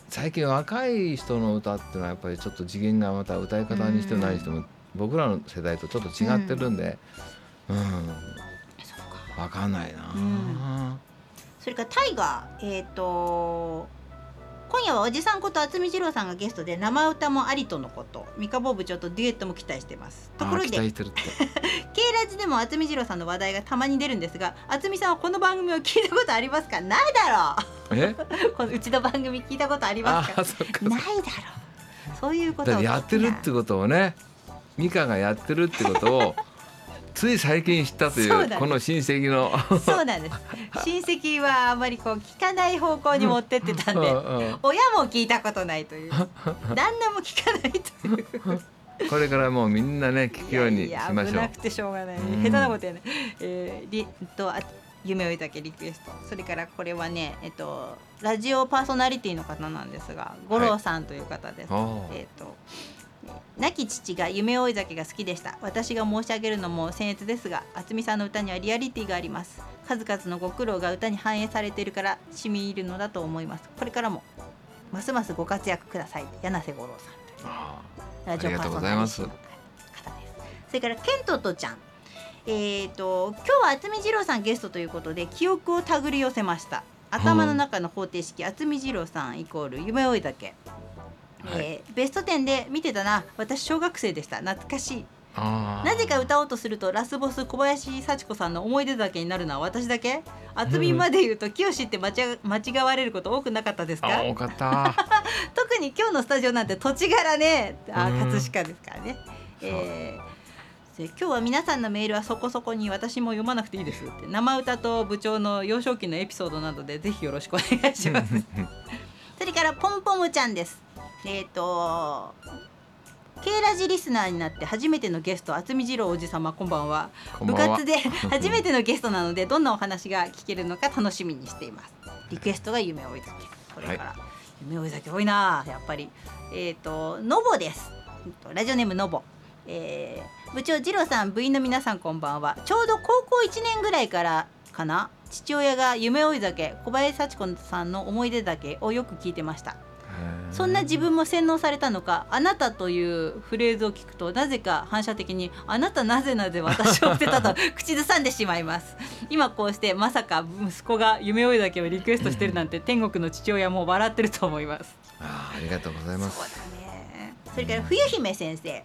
最近若い人の歌っていうのはやっぱりちょっと次元がまた歌い方にしてもない人も僕らの世代とちょっと違ってるんで、うん、うんわかんないな、うん、それからタイガーえっ、ー、と今夜はおじさんこと渥美二郎さんがゲストで生歌もありとのこと。三河部長とデュエットも期待してます。ところで K [laughs] ラジでも渥美二郎さんの話題がたまに出るんですが渥美さんはこの番組を聞いたことありますか？ないだろう。え？[laughs] このうちの番組聞いたことありますか？ないだろう。そういうことをやってるってことをね美香がやってるってことをつい最近知ったというこの親戚の。そうなんです。親戚はあまりこう聞かない方向に持ってってたんで親も聞いたことないという。旦那も聞かないという。[laughs] これからもうみんなね聞くようにしましょう。いやなくてしょうがない、下手なことやね。えー、りとあ夢をいたけリクエスト。それからこれはねえっとラジオパーソナリティの方なんですが五郎さんという方です。はい、えっと亡き父が夢追い酒が好きでした。私が申し上げるのも僭越ですが渥美さんの歌にはリアリティがあります。数々のご苦労が歌に反映されているから染み入るのだと思います。これからもますますご活躍ください。柳瀬五郎さん。ラジオパーソナリティの方です。それからケントとちゃん。えーと、今日は渥美二郎さんゲストということで記憶を手繰り寄せました。頭の中の方程式渥美二郎さんイコール夢追いえー、ベスト10で見てたな。私小学生でした。懐かしい。なぜか歌おうとするとラスボス小林幸子さんの思い出だけになるのは私だけ？厚みまで言うと清って間違間違われること多くなかったですか？多かった。[laughs] 特に今日のスタジオなんて土地柄ね。あ葛飾ですからね、えー、今日は皆さんのメールはそこそこに私も読まなくていいですって。生歌と部長の幼少期のエピソードなどでぜひよろしくお願いします。それからポンポムちゃんですえっ、ー、と K ラジリスナーになって初めてのゲスト渥美二郎おじ様こんばんは。部活で [laughs] 初めてのゲストなのでどんなお話が聞けるのか楽しみにしています。リクエストが夢追い酒。これから、はい、夢追い酒多いなやっぱり。えっ、ー、とノボです。ラジオネームノボ。えー、部長二郎さん部員の皆さんこんばんは。ちょうど高校1年ぐらいからかな。父親が夢追い酒小林幸子さんの思い出酒をよく聞いてましたそんな自分も洗脳されたのか「あなた」というフレーズを聞くとなぜか反射的に「あなたなぜなぜ私を捨てた」と [laughs] 口ずさんでしまいます。今こうしてまさか息子が夢追いだけをリクエストしてるなんて天国の父親も笑ってると思います。あありがとうございます。そうだね。それから冬姫先生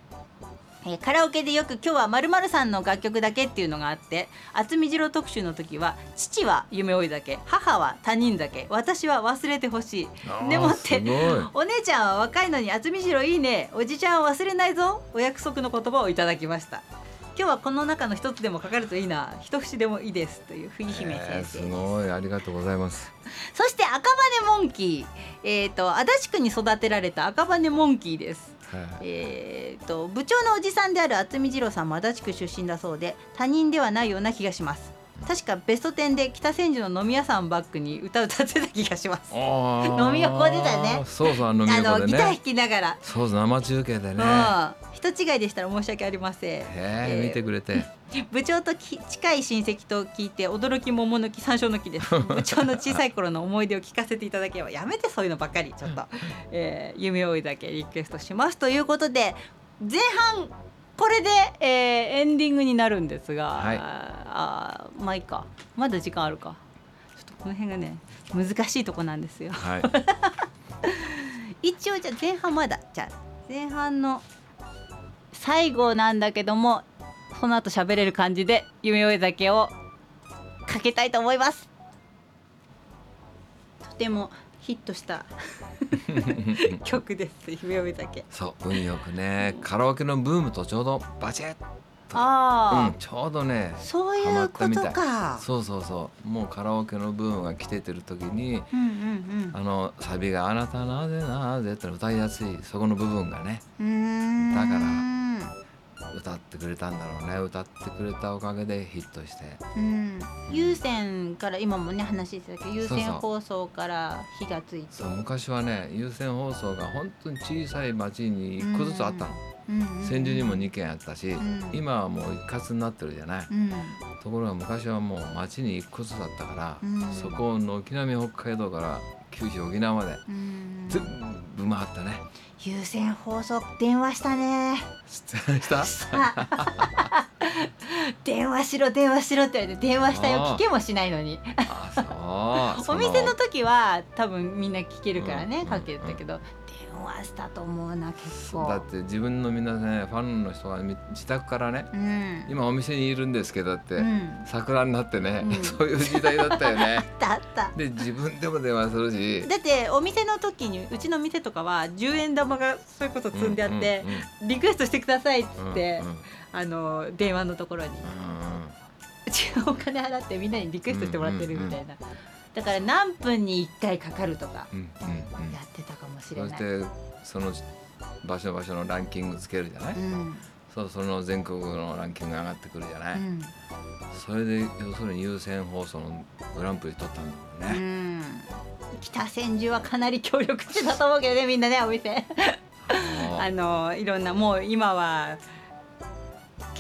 えー、カラオケでよく今日はまるさんの楽曲だけっていうのがあって渥美次郎特集の時は父は夢追い酒母は他人酒私は忘れてほしい。でもってお姉ちゃんは若いのに渥美次郎いいねおじちゃんは忘れないぞお約束の言葉をいただきました。今日はこの中の一つでも書かれるといいな一節でもいいですという冬姫先生、えー、すごいありがとうございます。そして赤羽モンキー。えっ、ー、と足立区に育てられた赤羽モンキーですえーと、部長のおじさんである渥美二郎さんも足立区出身だそうで他人ではないような気がします。確かベスト10で北千住の飲み屋さんバックに歌歌ってた気がします。飲み横でだね。そうそう飲み横で、ね、あのギター弾きながら。そう生中継でね、人違いでしたら申し訳ありません。へえー、見てくれて。[laughs] 部長とき近い親戚と聞いて驚き桃の木山椒の木です。[laughs] 部長の小さい頃の思い出を聞かせていただければやめてそういうのばっかりちょっと、えー、夢追いだけリクエストします。ということで前半これで、えー、エンディングになるんですが、はい、あまあいいか。まだ時間あるか。ちょっとこの辺がね難しいとこなんですよ、はい、[laughs] 一応じゃあ前半まだ。じゃあ前半の最後なんだけどもその後喋れる感じで夢追い酒をかけたいと思います。とてもヒットした [laughs] 曲です。夢追い酒。そう運よくねカラオケのブームとちょうどバチッああ、うん、ちょうどねそういうことか。そうそうそう。もうカラオケのブームが来ててる時に、うんうんうん、あのサビが「あなたなぜなぜ」って歌いやすいそこの部分がね。だから歌ってくれたんだろうね。歌ってくれたおかげでヒットして、うん、有線から今もね話してたけど有線放送から火がついて。そう昔はね有線放送が本当に小さい町に1個ずつあったの。千住にも2軒あったし、うん、今はもう一括になってるじゃない、うん、ところが昔はもう町に1個ずつだったから、うん、そこを軒並み北海道から九州沖縄まで、全部回ったね有線放送電話したね。した？[laughs] 電話しろ電話しろって言われて電話したよ。聞けもしないのにお店の時は多分みんな聞けるからね、かけたけど、はしたと思うな結構。だって自分の皆ねファンの人が自宅からね、うん、今お店にいるんですけどって、うん、桜になってね、うん、[laughs] そういう時代だったよね。[laughs] あった。あったで自分でも電話するし。だってお店の時にうちの店とかは10円玉がそういうこと積んであって、リクエストしてくださいっつって、あの電話のところに、う [laughs] ちお金払ってみんなにリクエストしてもらってるみたいな。だから何分に1回かかるとかやってたかもしれない。そしてその場所場所のランキングつけるじゃない、うん、そうその全国のランキングが上がってくるじゃない、うん、それで要するに優先放送のグランプリ取ったんだもんね、北千住はかなり協力してたと思うけどねみんなねお店。あ [laughs] のいろんなもう今は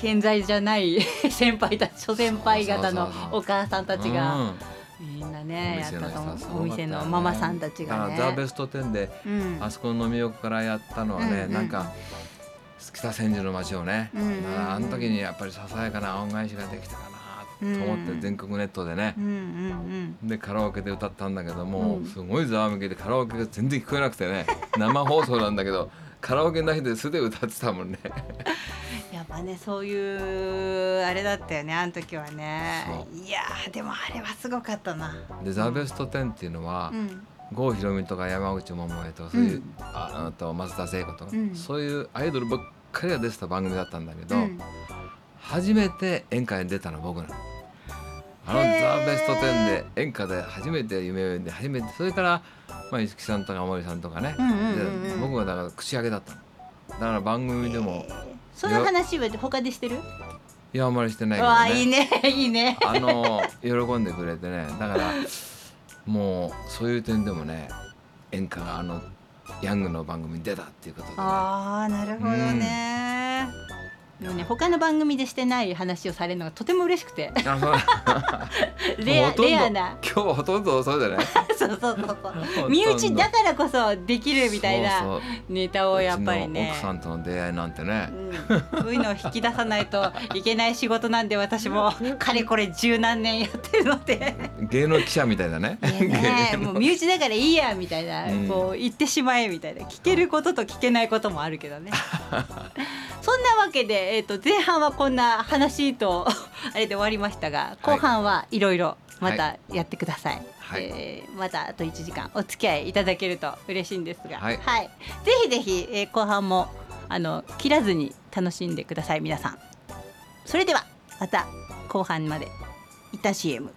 健在じゃない [laughs] 先輩たち諸先輩方のお母さんたちが。みんなねやったと思う。お店のママさんたちがね。ザ・ベスト10で、うん、あそこの飲み横からやったのはね、うんうん、なんか北千住の街をね、うんうんうん、あの時にやっぱりささやかな恩返しができたかなと思って全国ネットでね、うんうんうん、でカラオケで歌ったんだけども、うん、すごいざわめきでカラオケが全然聞こえなくてね。生放送なんだけどカラオケの中で素で歌ってたもんね。[laughs] やっぱねそういうあれだったよねあの時はね。いやでもあれはすごかったな。で「ザ・ベスト10」っていうのは、うん。郷ひろみとか山口百恵とかそういう、うん、ああと松田聖子とか、うん、そういうアイドルばっかりが出てた番組だったんだけど、うん、初めて演歌に出たの僕なの。あの「ザ・ベスト10」で演歌で初めて夢を読んで初めてそれからまあ、五木さんとか森さんとかね、うんうんうんうん、僕はだから口上げだったの。だから番組でも、えー、その話は他でしてる？いやあんまりしてないけど、ね、わいいね [laughs] いいね。あの喜んでくれてね。だからもうそういう点でもね演歌があのヤングの番組に出たっていうことで、ね、ああなるほどね、うんでもね他の番組でしてない話をされるのがとても嬉しくて。[laughs] レアレアな。今日はほとんどそうじゃない？そうそうそうそう身内だからこそできるみたいなネタをやっぱりね。奥さんとの出会いなんてね、うん、そういうのを引き出さないといけない仕事なんで私も。[laughs] かれこれ十何年やってるので。芸能記者みたいだね。ねもう身内だからいいやみたいな、うん、こう言ってしまえみたいな。聞けることと聞けないこともあるけどね。[laughs] そんなわけで、えーと、前半はこんな話と [laughs] あれで終わりましたが後半はいろいろまたやってください、はい、えー、またあと1時間お付き合いいただけると嬉しいんですが、はい、はい、ぜひぜひ、えー、後半もあの切らずに楽しんでください皆さん。それではまた後半まで。一旦 CM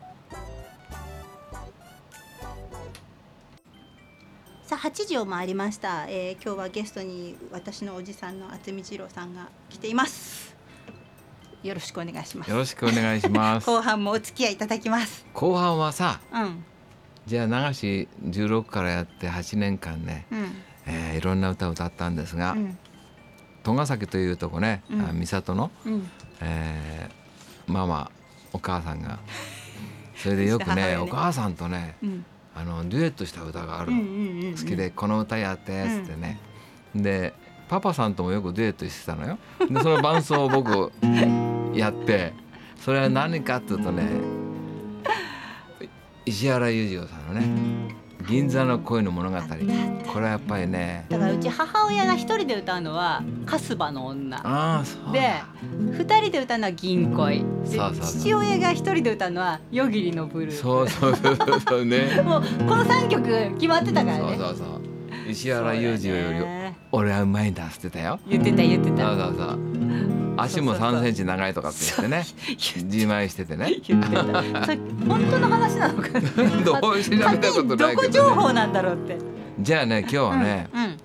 さあ8時を回りました、えー、今日はゲストに私のおじさんの渥美二郎さんが来ています。よろしくお願いします。よろしくお願いします。[laughs] 後半もお付き合いいただきます。後半はさ、うん、じゃあ流し16からやって8年間ね、うん、えー、いろんな歌を歌ったんですが、うん、戸ヶ崎というとこね、うん、三郷の、うん、えー、ママお母さんが。それでよくね [laughs] ね。お母さんとね、うんあのデュエットした歌があるの、好きでこの歌やってっつってね、でパパさんともよくデュエットしてたのよ。でその伴奏を僕 [laughs] やってそれは何かっていうとね石原裕次郎さんのね銀座の恋の物語。これはやっぱりね。だからうち母親が一人で歌うのは「春日の女」あそうで二人で歌うのは「銀恋」父親が一人で歌うのは「夜霧のブルー」そうそうそうそうね。[laughs] もうこの三曲決まってたからね。そうそうそう。石原裕次郎より俺はうまいんだっつってたよ。言ってた言ってた。そうそうそう足も3センチ長いとかって言ってね。自慢しててね。言ってた。それ本当の話なのか [laughs] どう調べたことないけど、ね、情報なんだろうって。じゃあね今日はね、うんうん、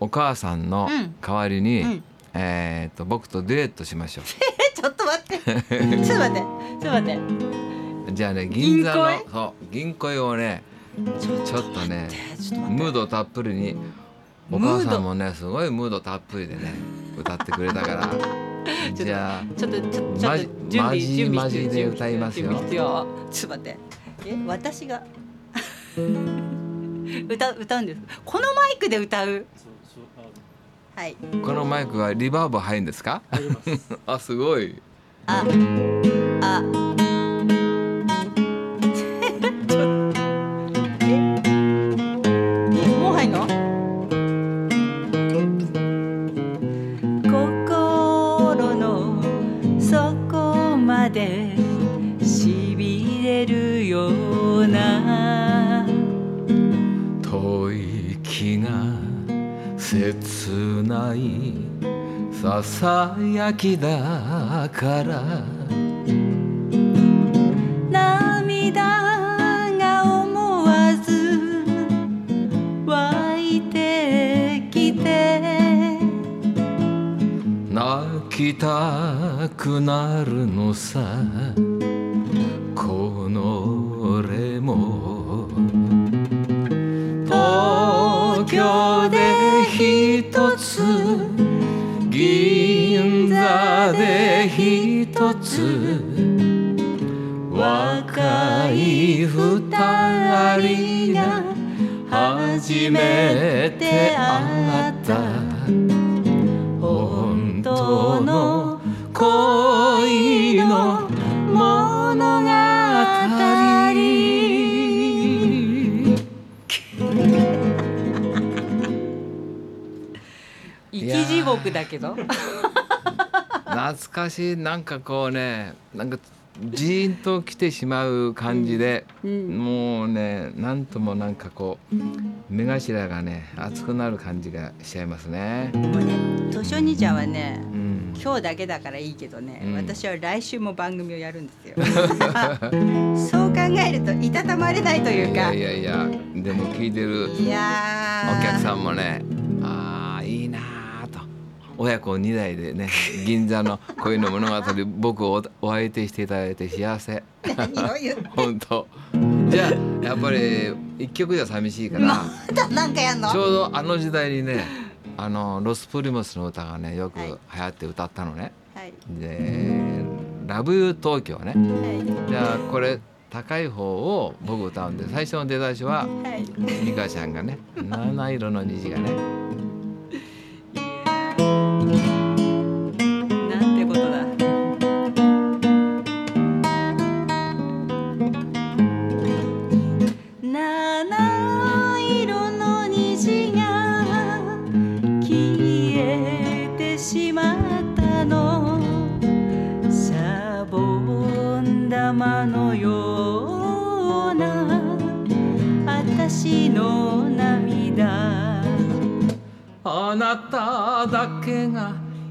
お母さんの代わりに、うん、えっと僕とデュエットしましょう。[laughs] ちょっと待って。ちょっと待って。ちょっと待って。じゃあね銀座のそう銀恋をねちょっとねムードたっぷりに。お母さんもねすごいムードたっぷりでね歌ってくれたから。じゃあちょっとちょっと準備準備マジで歌いますよ。ちょっと待って。え私が？[laughs] 歌歌うんですこのマイクで歌う？はい。このマイクはリバーブ入るんですか？[laughs] あすごい。ああないささやきだから」「涙が思わず湧いてきて」「泣きたくなるのさ」京で一つ銀座で一つ若い二人が初めて会った。生き地獄だけど懐かしいなんかこうねなんかジーンと来てしまう感じで、うん、もうねなんともなんかこう目頭がね熱くなる感じがしちゃいますね。もうね図書兄ちゃんはね、うん、今日だけだからいいけどね、うん、私は来週も番組をやるんですよ。[laughs] そう考えるといたたまれないというか。いやいやいやでも聞いてるお客さんもね親子2代でね銀座の恋の物語 [laughs] 僕をお相手していただいて幸せ。[laughs] 本当。じゃあやっぱり一曲じゃ寂しいから。ちょうどあの時代にねあのロス・プリモスの歌がねよく流行って歌ったのね、はい、で「ラブ・ユー東京ね」はい、じゃあこれ高い方を僕歌うんで最初の出だしは、はい、美香ちゃんがね「七色の虹」がね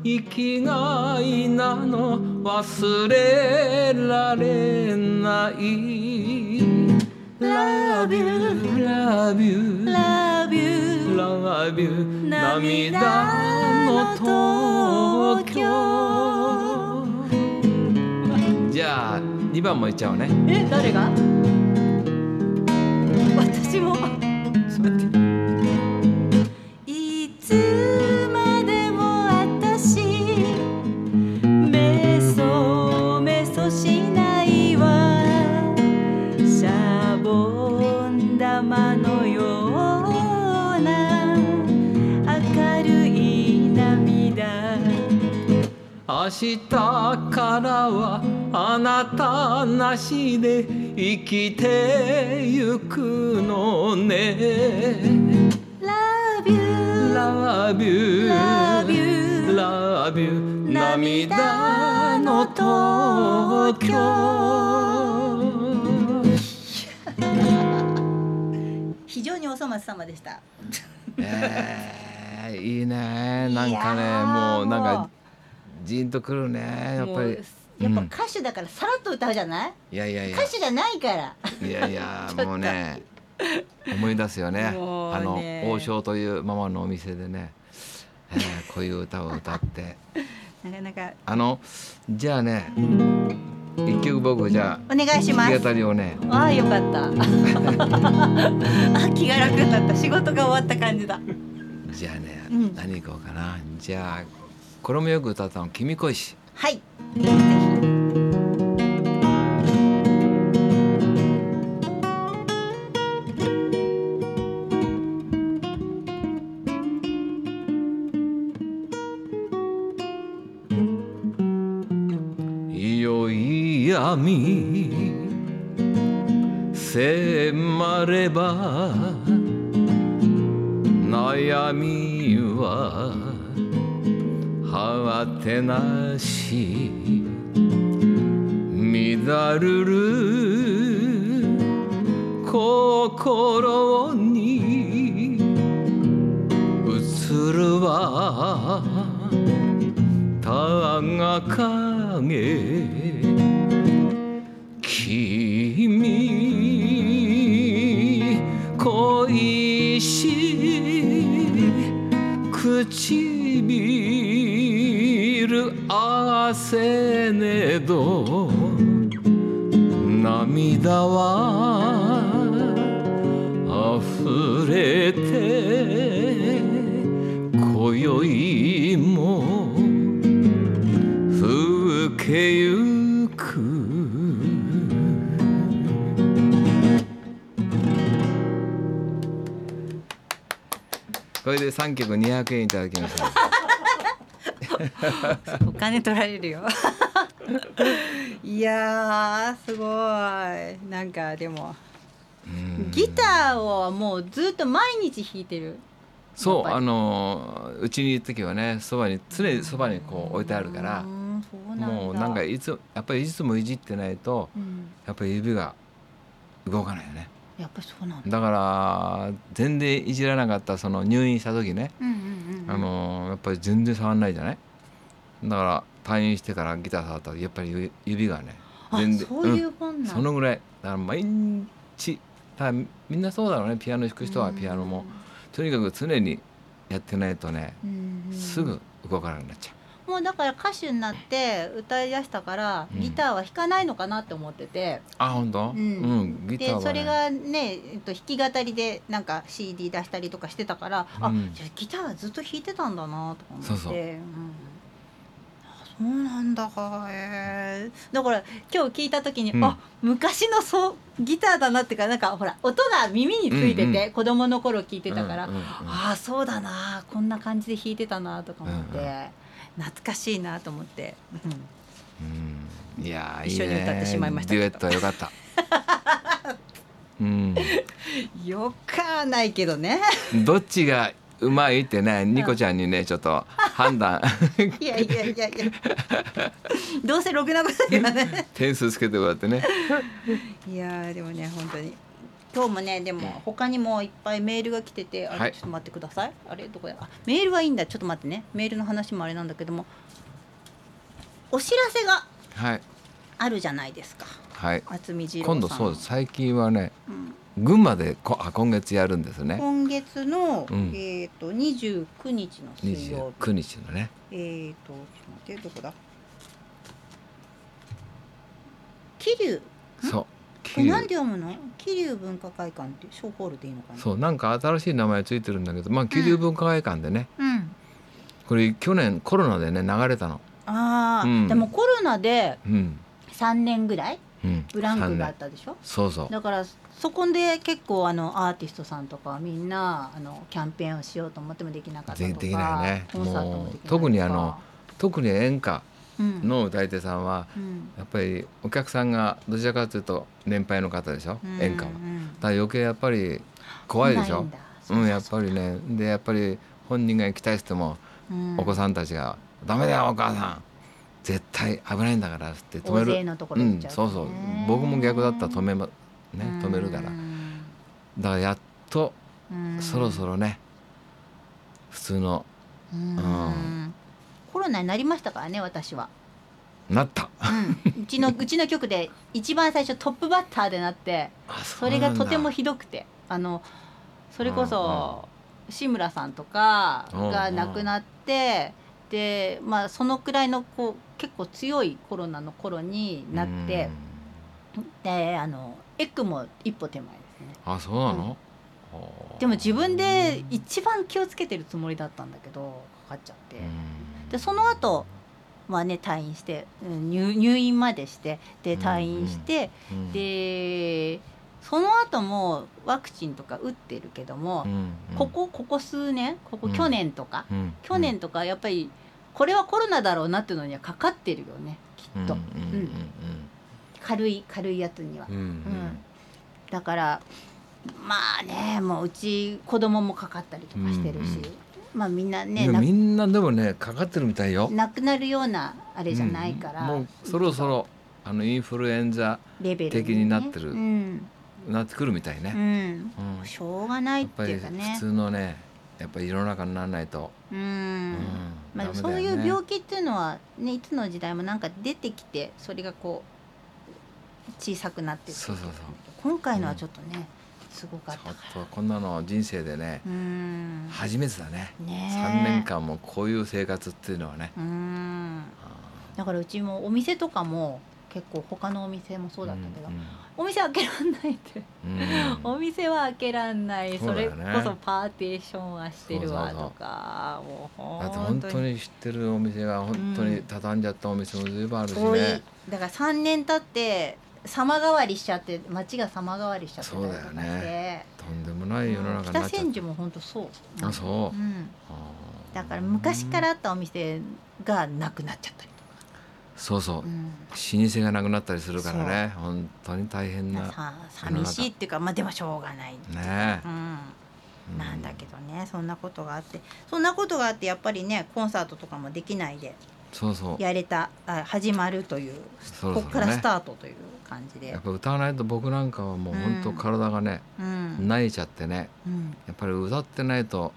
生きがいなの。忘れられない。Love you, love you, love you, love you. 涙の東京。じゃあ2番もいっちゃおうね。え誰が？私もちょっと待って日からはあなたなしで生きてゆくのね。Love you. Love you. Love you. Love you. 涙の東京非常におそ松様でした。えー、いいね。なんかねもうなんかジンとくるねやっぱり。やっぱ歌手だからさらっと歌うじゃない、いやいやいや。歌手じゃないから。いやいや [laughs] もうね思い出すよね。あの王将というママのお店でね、えー、こういう歌を歌って。なかなか。あのじゃあね一曲僕じゃあお願いします。弾き語りをね。ああよかった。[laughs] あ気が楽になった。仕事が終わった感じだ。じゃあね、うん、何行こうかな。じゃあこれもよく歌ったの君恋し。はい。よい闇迫れば果てなし乱るる心に映るはたが影君涙は溢れて今宵も更けゆく。これで3曲200円いただきました。[laughs] お金取られるよ。[laughs] いやすごい。なんかでもギターをもうずっと毎日弾いてる。そうあのうちにいる時はねそばに常にそばにこう置いてあるからもうなんかいつやっぱりいつもいじってないと、うん、やっぱり指が動かないよね。やっぱそうなんだ。から全然いじらなかったその入院した時ね、あのやっぱり全然触んないじゃない？だから退院してからギター触ったらやっぱり指がね全然そういうもん、うん、そのぐらい。だから毎日だみんなそうだろうね。ピアノ弾く人はピアノも、とにかく常にやってないとね、すぐ動かなくなっちゃう。もうだから歌手になって歌いだしたからギターは弾かないのかなって思ってて、うん、あ本当、うん、うん、ギターは、ね、でそれがね、えっと、弾き語りでなんか CD 出したりとかしてたから、うん、あじゃあギターはずっと弾いてたんだなと思って。そうそう、うん、そうなんだへえだから今日聞いた時に、うん、あ昔のそうギターだなっていうかなんかほら音が耳についてて、うんうん、子供の頃聞いてたから、うんうんうん、ああそうだなこんな感じで弾いてたなとか思って、うんうん、懐かしいなと思って、うん、いや一緒に歌ってしまいました。デュエットよかった。うん、[laughs] よかないけどね。[laughs] どっちがうまいってねニコちゃんにねちょっと判断。[laughs] いやいやいやいや。どうせろくなこと言わね。点数つけてもらってね。いやでもね本当に。今日もねでも他にもいっぱいメールが来ててあれ、はい、ちょっと待ってください。あれどこや？あメールはいいんだ。ちょっと待ってね。メールの話もあれなんだけどもお知らせがあるじゃないですか、はい、厚み今度そう最近はね、うん群馬でこあ今月やるんですね。今月の、うん、えっ、ー、と二十九日の水曜日。九日のね。えっ、ー、とちょっと待ってどこだ？桐生？そう。これなんで読むの？桐生文化会館って小ホールでいいのかな？そうなんか新しい名前ついてるんだけど、まあ桐生文化会館でね。うん。これ去年コロナでね流れたの。ああ、うん、でもコロナで三年ぐらい、うん、ブランクがあったでしょ？そうそう。だからそこで結構あのアーティストさんとかみんなあのキャンペーンをしようと思ってもできなかったとかできないね。もう特にあの特に演歌の歌い手さんは、うん、やっぱりお客さんがどちらかというと年配の方でしょ、うん、演歌は。だ余計やっぱり怖いでしょ？うんやっぱりね。でやっぱり本人が行きたい人も、うん、お子さんたちが「ダメだよお母さん。絶対危ないんだから」って止める、うん、そうそう。僕も逆だったら止めまね止めるから。だからやっとそろそろね普通のうん。コロナになりましたからね私は。なった、うん、うちの [laughs] うちの局で一番最初トップバッターでなってそれがとてもひどくてあのそれこそ志村さんとかが亡くなってでまあそのくらいのこう結構強いコロナの頃になってであのエッグも一歩手前ですね。あそうなの、う。ん、でも自分で一番気をつけてるつもりだったんだけどかかっちゃって。でその後まあね退院して入入院までしてで退院して、うんうん、でその後もワクチンとか打ってるけども、うんうん、ここここ数年ここ去年とか、うん、去年とかやっぱりこれはコロナだろうなっていうのにはかかってるよねきっと。うん軽い軽いやつには、うん、うん、だからまあねもううち子供もかかったりとかしてるし、うんうん、まあみんなねみんなでもねかかってるみたいよ。なくなるようなあれじゃないから、うん、もうそろそろあのインフルエンザ的になってる、ねうん、なってくるみたいね、うん。しょうがないっていうかね。普通のねやっぱり世の中にならないと、うん。まあ、そういう病気っていうのは、ね、いつの時代もなんか出てきてそれがこう小さくなってそうそうそう。今回のはちょっとね、うん、すごかった。ちょっとこんなの人生でね初めてだね。ね。3年間もこういう生活っていうのはね。だからうちもお店とかも結構他のお店もそうだったけど、うんうん、お店開けらんないって、うん、お店は開けらんない。そ,、れこそパーテーションはしてるわとかもうだって本当に知ってるお店が本当に畳んじゃったお店も随分あるしね、だから3年経って様変わりしちゃって街が様変わりしちゃってたりとかして、ね、とんでもない世の中になっちゃ北千住も本当そう。あそう、うん、だから昔からあったお店がなくなっちゃったりとか。そうそう、うん、老舗がなくなったりするからね。本当に大変な寂しいっていうかまあでもしょうがないねうん。なんだけどね。そんなことがあって。そんなことがあってやっぱりねコンサートとかもできないでそうそう。やれたあ始まるという。そこからスタートという感じで。やっぱ歌わないと僕なんかはもう本当体がね、うん、泣いちゃってね、うん、やっぱり歌ってないと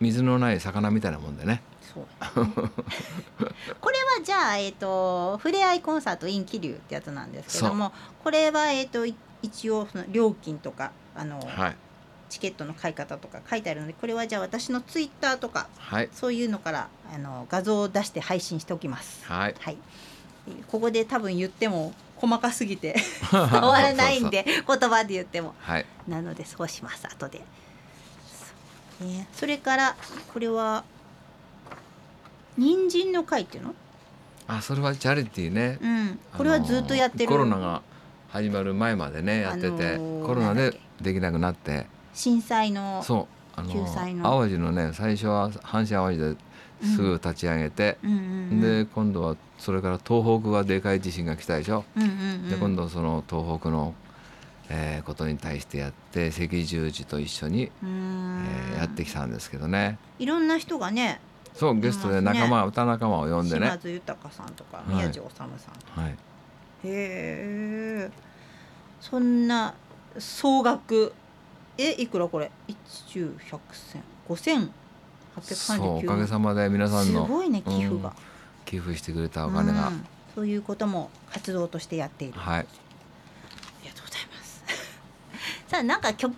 水のない魚みたいなもんでね。そう。[laughs] これはじゃあ、えーと、ふれあいコンサート in 桐生ってやつなんですけどもこれは、えーと、一応その料金とかあの、はい、チケットの買い方とか書いてあるのでこれはじゃあ私のツイッターとか、はい、そういうのからあの画像を出して配信しておきます。はい、はい、ここで多分言っても細かすぎて [laughs] 伝わらないんで言葉で言っても、はい、なのでそうします後で。そ,、ね、それからこれは人参の会っていうの？あそれはチャリティーね、うん、これはずっとやってる。コロナが始まる前までねやってて、あのー、コロナでできなくなって。震災のそう。あの。淡路のね最初は阪神・淡路ですぐ立ち上げて、うんうんうんうん、で今度はそれから東北がでかい地震が来たでしょ、うんうんうん、で今度その東北の、えー、ことに対してやって赤十字と一緒に、えー、やってきたんですけどね。いろんな人がねそうゲストで仲間、ね、歌仲間を呼んでね。島津豊さんとか宮地治さんとか、はい、へえそんな総額えいくらこれ？一中百千五千そうおかげさまで皆さんのすごいね寄付が、うん、寄付してくれたお金が、うん、そういうことも活動としてやっている。はい。ありがとうございます。[laughs] さあなんか曲を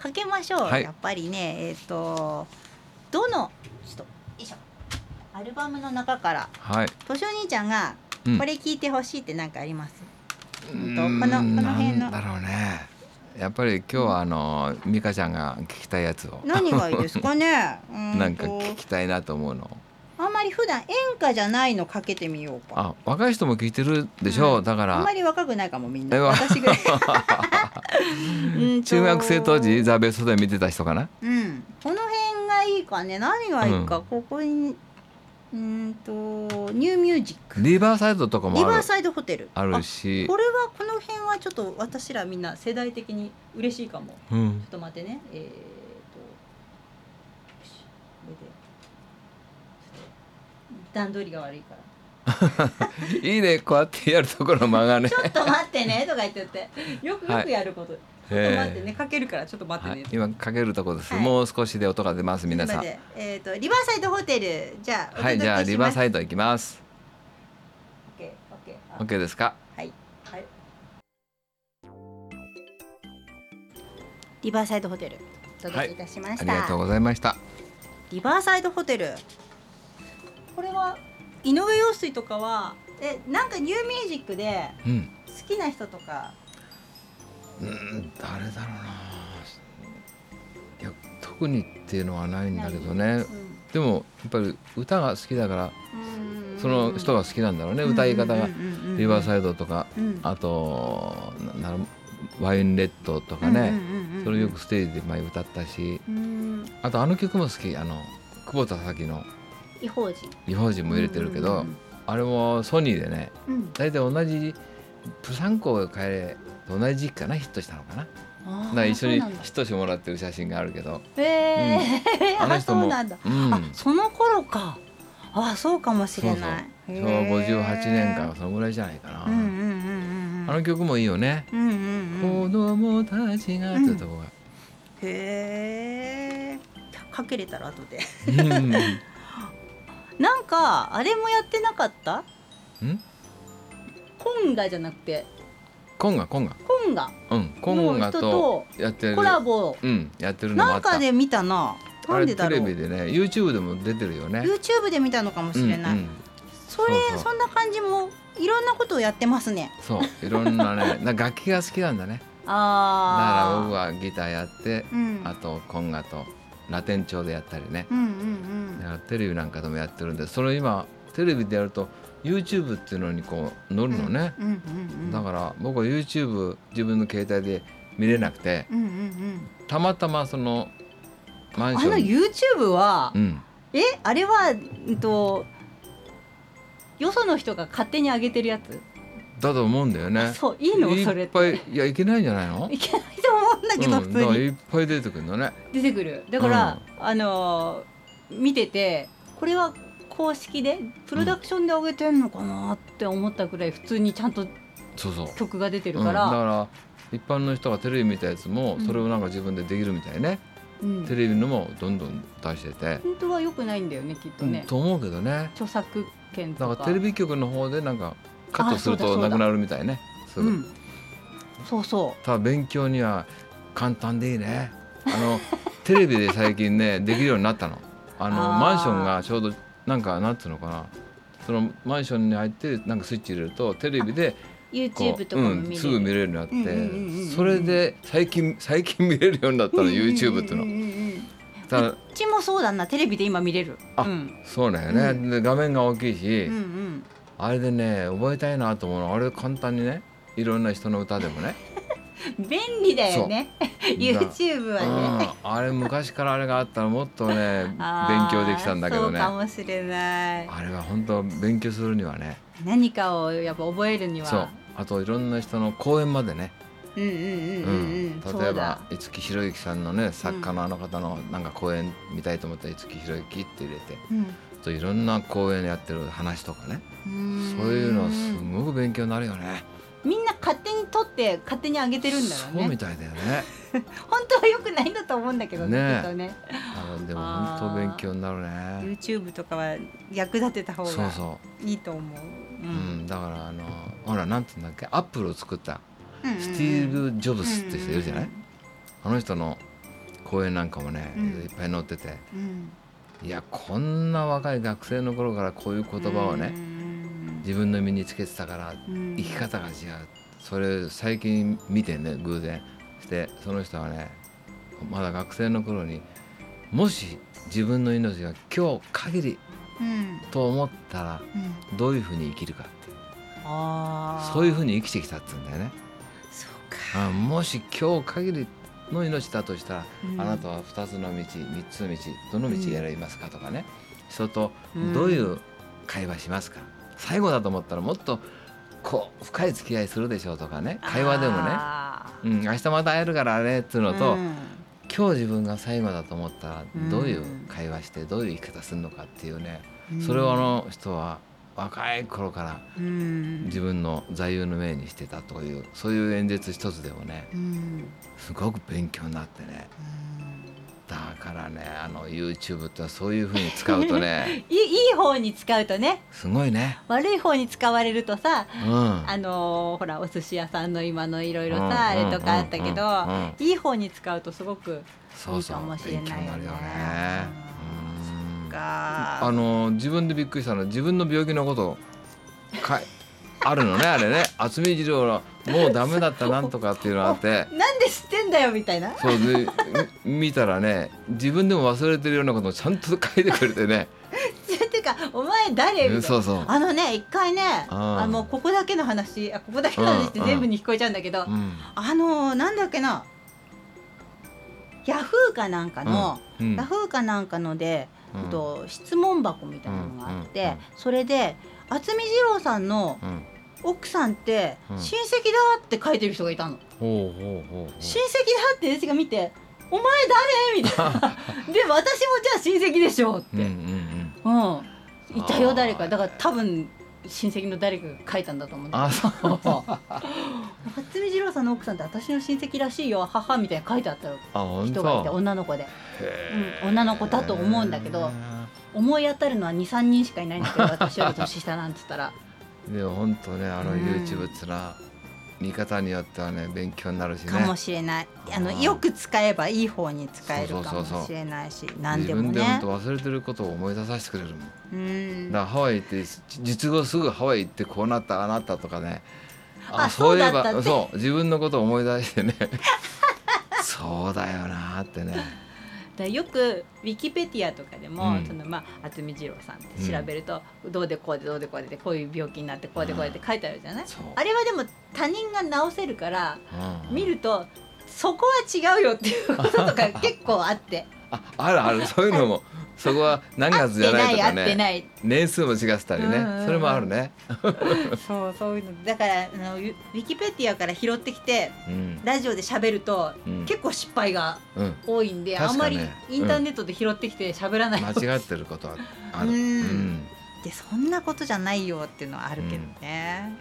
かけましょう、はい、やっぱりねえっ、ー、とどのちょっとよいしょ。アルバムの中から。はい。としお兄ちゃんがこれ聞いてほしいって何かあります、うん、とこのこの辺の。だろうね。やっぱり今日はあの美香ちゃんが聞きたいやつを。何がいいですかね。[laughs] なんか聞きたいなと思うのあんまり普段演歌じゃないのかけてみようか。あ若い人も聞いてるでしょう、うん、だから。あんまり若くないかもみんな。私ぐらい。[laughs] 中学生当時ザ・ベストで見てた人かな？うん。この辺がいいかね。何がいいか、うん、ここにうんとニューミュージック。リバーサイドとかもリバーサイドホテル。あるし。これはこの辺はちょっと私らみんな世代的に嬉しいかも、うん、ちょっと待ってね。えー、とこれで段取りが悪いから [laughs] いいねこうやってやるところ間がねちょっと待ってねとか言っててよくよくやること、はいちょっと待ってね、かけるから、ちょっと待ってね。はい、今かけるところです、はい、もう少しで音が出ます、皆さん。えっ、ー、と、リバーサイドホテル、じゃあ。はい、じゃあ、リバーサイド行きます。オッケー、オッケー。オッケーですか？はい。はい。リバーサイドホテル。お届けいたしました、はい、ありがとうございました。リバーサイドホテル。これは。井上陽水とかは、え、なんかニューミュージックで。好きな人とか。うんうん誰だろうな。いや特にっていうのはないんだけどね、うん、でもやっぱり歌が好きだからその人が好きなんだろうね。歌い方が。リバーサイドとか、うん、あとなワインレッドとかね。それをよくステージで前歌ったし。あとあの曲も好き。あの久保田早紀の「異邦人」異邦人も入れてるけど、あれもソニーでね、大体同じプサンコを変え同じ時期かなヒットしたのかな。な一緒にヒットしてもらってる写真があるけど。へえー、うん、[laughs] あの人も。うん、あその頃か。あそうかもしれない。昭和58年かそのぐらいじゃないかな。あの曲もいいよね。うんうんうん、子供たちがってとこが。へえ。かけれたら後で。なんかあれもやってなかった？ん？コンガじゃなくて。コンガコンガ。コンガ。うんコンガとやってる。コラボ。うんやってるのなんかで見たな。なんでだろう。テレビでね YouTube でも出てるよね。YouTube で見たのかもしれない、うんうん、それそんな感じもいろんなことをやってますね。そういろんなね [laughs] 楽器が好きなんだね。あだから僕はギターやって、うん、あとコンガとラテン調でやったりね、うんうんうん、テレビなんかでもやってるんでそれ今テレビでやると YouTube っていうのにこう載るのね、うんうんうんうん、だから僕は YouTube 自分の携帯で見れなくて、うんうんうん、たまたまそのマンション。あの YouTube は、うん、えあれは、えっと、よその人が勝手に上げてるやつ？だと思うんだよね。そういいのそれいっぱいいやいけないんじゃないの？[laughs] いけないと思うんだけど、うん、普通に。いっぱい出てくるのね。出てくる。だから、うん、あのー、見ててこれは公式でプロダクションで上げてんのかなって思ったぐらい普通にちゃんと曲が出てるから。だから一般の人がテレビ見たやつもそれをなんか自分でできるみたいね。うん、テレビのもどんどん出してて本当は良くないんだよねきっとね、と思うけどね著作権とかだからテレビ局の方でなんかカットするとなくなるみたいね。すぐ、うん、そうそう。ただ勉強には簡単でいいね。あの [laughs] テレビで最近ねできるようになったの。あのマンションがちょうどなんかなんつうのかな。そのマンションに入ってなんかスイッチ入れるとテレビで YouTube とかもうん、すぐ見れるようになって、それで最近 [laughs] 最近見れるようになったの、YouTube っていうの。だうちもそうだな。テレビで今見れる。あ、うん、そうだよね、うん、で画面が大きいし、うんうん、あれでね覚えたいなと思うの。あれ簡単にねいろんな人の歌でもね。[laughs] 便利だよね。[laughs] YouTube はね、あれ昔からあれがあったらもっとね [laughs] 勉強できたんだけどね。かもしれない。あれは本当勉強するにはね。何かをやっぱ覚えるには。そう。あといろんな人の講演までね。例えば五木ひろゆきさんのね作家のあの方のなんか講演見たいと思ったら五木ひろゆきって入れて、うん、といろんな講演やってる話とかね。そういうのすごく勉強になるよね。みんな勝手に撮って勝手に上げてるんだろうね。そうみたいだよね。[laughs] 本当は良くないんだと思うんだけどね。ねね。あでも本当勉強になるね。YouTube とかは役立てた方がいいと思う。そうそううん、うん、だからあのほらなんていうんだっけ？アップルを作ったスティーブ・ジョブスって人いるじゃない、あの人の講演なんかもね、いっぱい載ってて、いやこんな若い学生の頃からこういう言葉をね、自分の身につけてたから生き方が違う、それ最近見てね偶然してその人はねまだ学生の頃にもし自分の命が今日限りと思ったらどういうふうに生きるかそういうふうに生きてきたって言うんだよね。あもし今日限りの命だとしたら、うん、あなたは2つの道3つの道どの道選びますかとかね、人とどういう会話しますか、最後だと思ったらもっとこう深い付き合いするでしょうとかね。会話でもね、うん、明日また会えるからねっていうのと、うん、今日自分が最後だと思ったらどういう会話してどういう生き方するのかっていうね、それをあの人は若い頃から自分の座右の銘にしてたというそういう演説一つでもねすごく勉強になってね。だからねあの YouTube ってそういうふうに使うとね [laughs] いいい方に使うとね。すごいね。悪い方に使われるとさ、うん、あのほらお寿司屋さんの今のいろいろさ、あれとかあったけど、いい方に使うとすごくいいかもしれないよね。か。あの自分でびっくりしたのは自分の病気のことか [laughs] あるのねあれね。渥美二郎のもうダメだったなんとかっていうのがあって。なんで知ってんだよみたいな。そうで [laughs] 見たらね自分でも忘れてるようなことをちゃんと書いてくれてね。[laughs] っていうかお前誰？みそうそう。あのね一回ねあのここだけの話あここだけの話って全部に聞こえちゃうんだけど、うん。うん、あのなんだっけなヤフーかなんかの、うん、ヤフーかなんかのでと質問箱みたいなのがあって、それで渥美二郎さんの奥さんって親戚だって書いてる人がいたの。親戚だって私が見て「お前誰?」みたいな。[laughs] で私もじゃあ親戚でしょって、うん、いたよ誰か。だから多分親戚の誰かが書いたんだと思うんだけど。[laughs] 初見二郎さんの奥さんって私の親戚らしいよ。母みたいな書いてあった人がいて女の子で、うん、女の子だと思うんだけど思い当たるのは23人しかいないんだけど私より年下なんつったら。でも本当ねあの YouTube ってのは、見方によってはね勉強になるしね。かもしれない。あのよく使えばいい方に使えるかもしれないし何でもね。自分で本当忘れてることを思い出させてくれるもん、うん、だからハワイ行って術後すぐハワイ行ってこうなったあなったとかね。あそういえばそう自分のことを思い出してね。[laughs] そうだよなってねだよくウィキペディアとかでも、うん、そのまあ渥美二郎さんって調べると、うん、どうでこうでどうでこうでこういう病気になってこうでこうでって書いてあるじゃない、あれはでも他人が治せるから、見るとそこは違うよっていうこととか結構あってああるある。[laughs] そういうのも。そこは何月じゃないとかね。年数も違ってたりね、それもあるね。[laughs] そうそういうの。だからあのウィキペディアから拾ってきて、うん、ラジオで喋ると、うん、結構失敗が多いんで、うん、あんまりインターネットで拾ってきて喋らない、間違ってることはある、でそんなことじゃないよっていうのはあるけどね、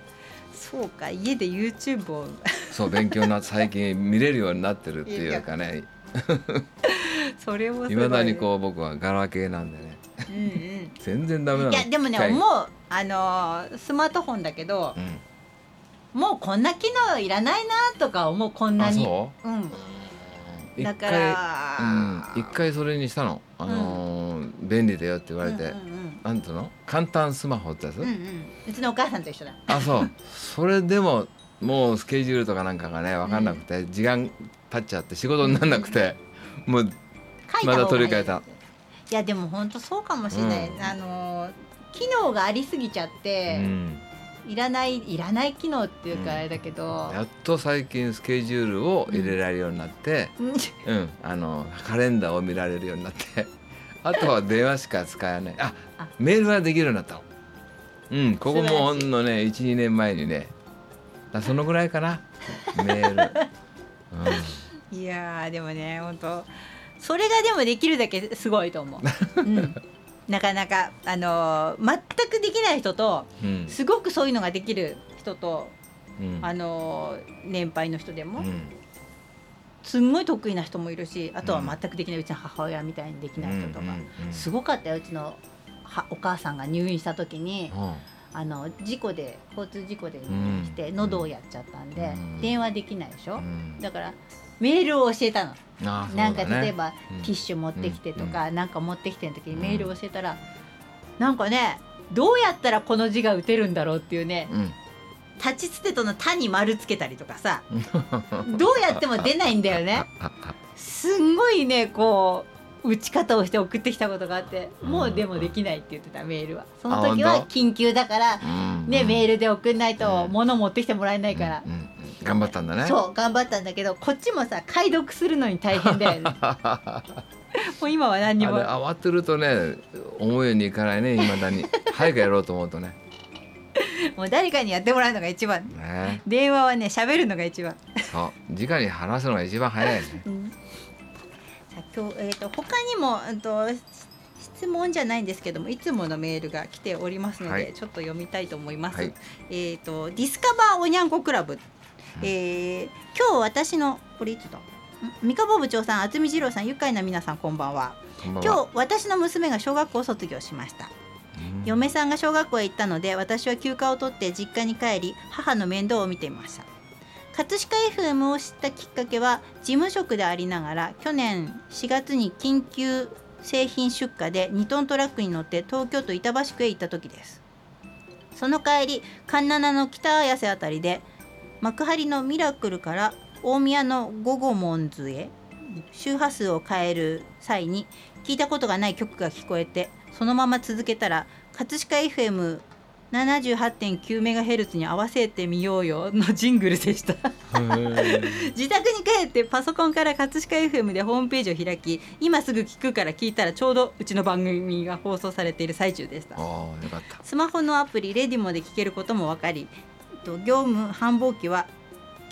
そうか家で YouTube を。そう勉強な最近見れるようになってるっていうかね [laughs] それもいまだにこう僕はガラケーなんでね、うんうん、全然ダメなの。いやでもね思うあのスマートフォンだけど、うん、もうこんな機能いらないなとか思うこんなに。う、ん、だから一、うん、回それにしたの、あのーうん、便利だよって言われて、うんうんうん、なんうの？簡単スマホってやつ、うんうん、うちのお母さんと一緒だ。あそう。それでももうスケジュールとかなんかがね分かんなくて、時間経っちゃって仕事にならなくて、もうまだ取り替えた。いやでも本当そうかもしれない、うん、あの機能がありすぎちゃって、うん、いらないいらない機能っていうかあれだけど、うん、やっと最近スケジュールを入れられるようになって、うん。あのカレンダーを見られるようになって。あとは [laughs] 電話しか使えない。あメールはできるようになったうんここもほんのね12年前にね。だそのぐらいかな。メール、[laughs] うん、いやでもね本当それがでもできるだけすごいと思う。[laughs] うん。なかなか、あのー、全くできない人と、うん、すごくそういうのができる人と、うん、あのー、年配の人でも、うん、すんごい得意な人もいるしあとは全くできないうちの母親みたいにできない人とか、すごかったようちのはお母さんが入院した時に。あの事故で交通事故で入院して、喉をやっちゃったんで、電話できないでしょ、だからメールを教えたの。なんか例えば、ティッシュ持ってきてとか、なんか持ってきての時にメールを教えたら、なんかねどうやったらこの字が打てるんだろうっていうね、立ちつてとの「た」に丸つけたりとかさ [laughs] どうやっても出ないんだよね。すんごいねこう打ち方をして送ってきたことがあってもうでもできないって言ってたメールは。その時は緊急だからねメールで送んないと物持ってきてもらえないから頑張ったんだね。そう頑張ったんだけどこっちもさ解読するのに大変だよね。[laughs] もう今は何にも。慌てるとね思うようにいかないねいまだに。[laughs] 早くやろうと思うとね。もう誰かにやってもらうのが一番、ね、電話はね喋るのが一番。そう。直に話すのが一番早いね、うん、さあ今日、えーと、他にも、うんと、質問じゃないんですけどもいつものメールが来ておりますので、はい、ちょっと読みたいと思います、はい、えっ、とディスカバーおにゃんこクラブえー、今日私のこれいつだ三河部長さん渥美二郎さん愉快な皆さんこんばんは。今日私の娘が小学校を卒業しました。嫁さんが小学校へ行ったので私は休暇を取って実家に帰り母の面倒を見ていました。葛飾 FM を知ったきっかけは事務職でありながら去年4月に緊急製品出荷で2トントラックに乗って東京都板橋区へ行った時です。その帰り環七の北綾瀬辺りで幕張のミラクルから大宮のゴゴモンズへ周波数を変える際に聞いたことがない曲が聞こえてそのまま続けたら葛飾 FM 78.9MHz に合わせてみようよのジングルでした。自宅に帰ってパソコンから葛飾 FM でホームページを開き今すぐ聞くから聞いたらちょうどうちの番組が放送されている最中でした。スマホのアプリレディモで聞けることも分かりと業務繁忙期は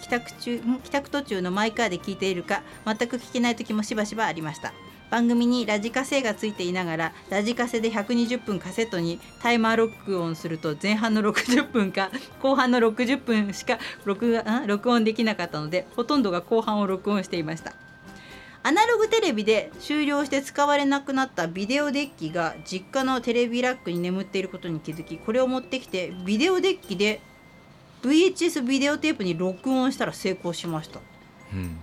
帰宅中帰宅途中のマイカーで聞いているか全く聞けない時もしばしばありました。番組にラジカセがついていながらラジカセで120分カセットにタイマー録音すると前半の60分か [laughs] 後半の60分しか録録音できなかったのでほとんどが後半を録音していました。アナログテレビで終了して使われなくなったビデオデッキが実家のテレビラックに眠っていることに気づきこれを持ってきてビデオデッキで VHS ビデオテープに録音したら成功しました、うん、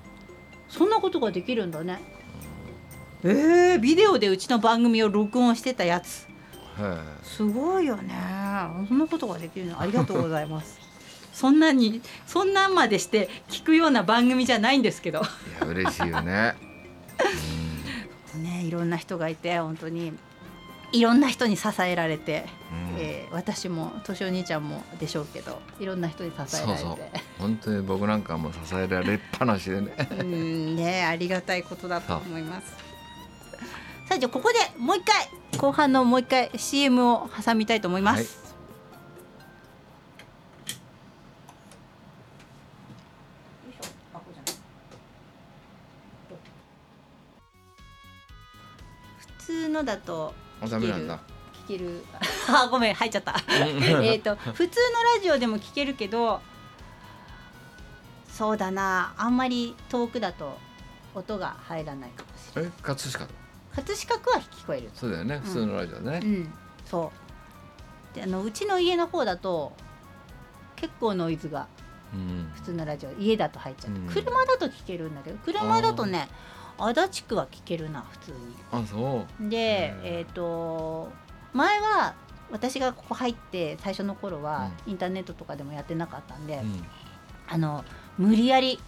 そんなことができるんだね。えー、ビデオでうちの番組を録音してたやつ。すごいよね。そんなことができるの。ありがとうございます。[laughs] そんなにそんなんまでして聞くような番組じゃないんですけど。いや嬉しいよね、う [laughs] ん、ねいろんな人がいて本当にいろんな人に支えられて、うん、えー、私も年お兄ちゃんもでしょうけどいろんな人に支えられて。そうそう。本当に僕なんかも支えられっぱなしでね。うんねありがたいことだと思います。さあじゃあここでもう一回後半のもう一回 CM を挟みたいと思います、はい。普通のだとダメなんだ。聞ける [laughs] あごめん入っちゃった。えっと普通のラジオでも聞けるけどそうだなあんまり遠くだと音が入らないかもしれない。え葛飾？葛飾区は聞こえる。そうだよね、普通のラジオね、うん、そう。であのうちの家の方だと結構ノイズが普通のラジオ家だと入っちゃう、うん、車だと聞けるんだけど車だとね足立区は聞けるな普通に。あそう。でえっ、ー、と前は私がここ入って最初の頃はインターネットとかでもやってなかったんで、うん、あの無理やり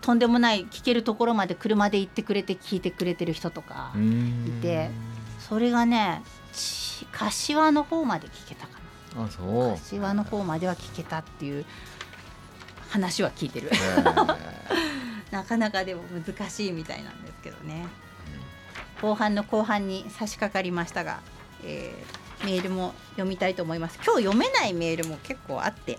とんでもない聞けるところまで車で行ってくれて聞いてくれてる人とかいてそれがね柏の方まで聞けたかな。あそう。柏の方までは聞けたっていう話は聞いてるなかなかでも難しいみたいなんですけどね、後半の後半に差し掛かりましたが、えー、メールも読みたいと思います。今日読めないメールも結構あって、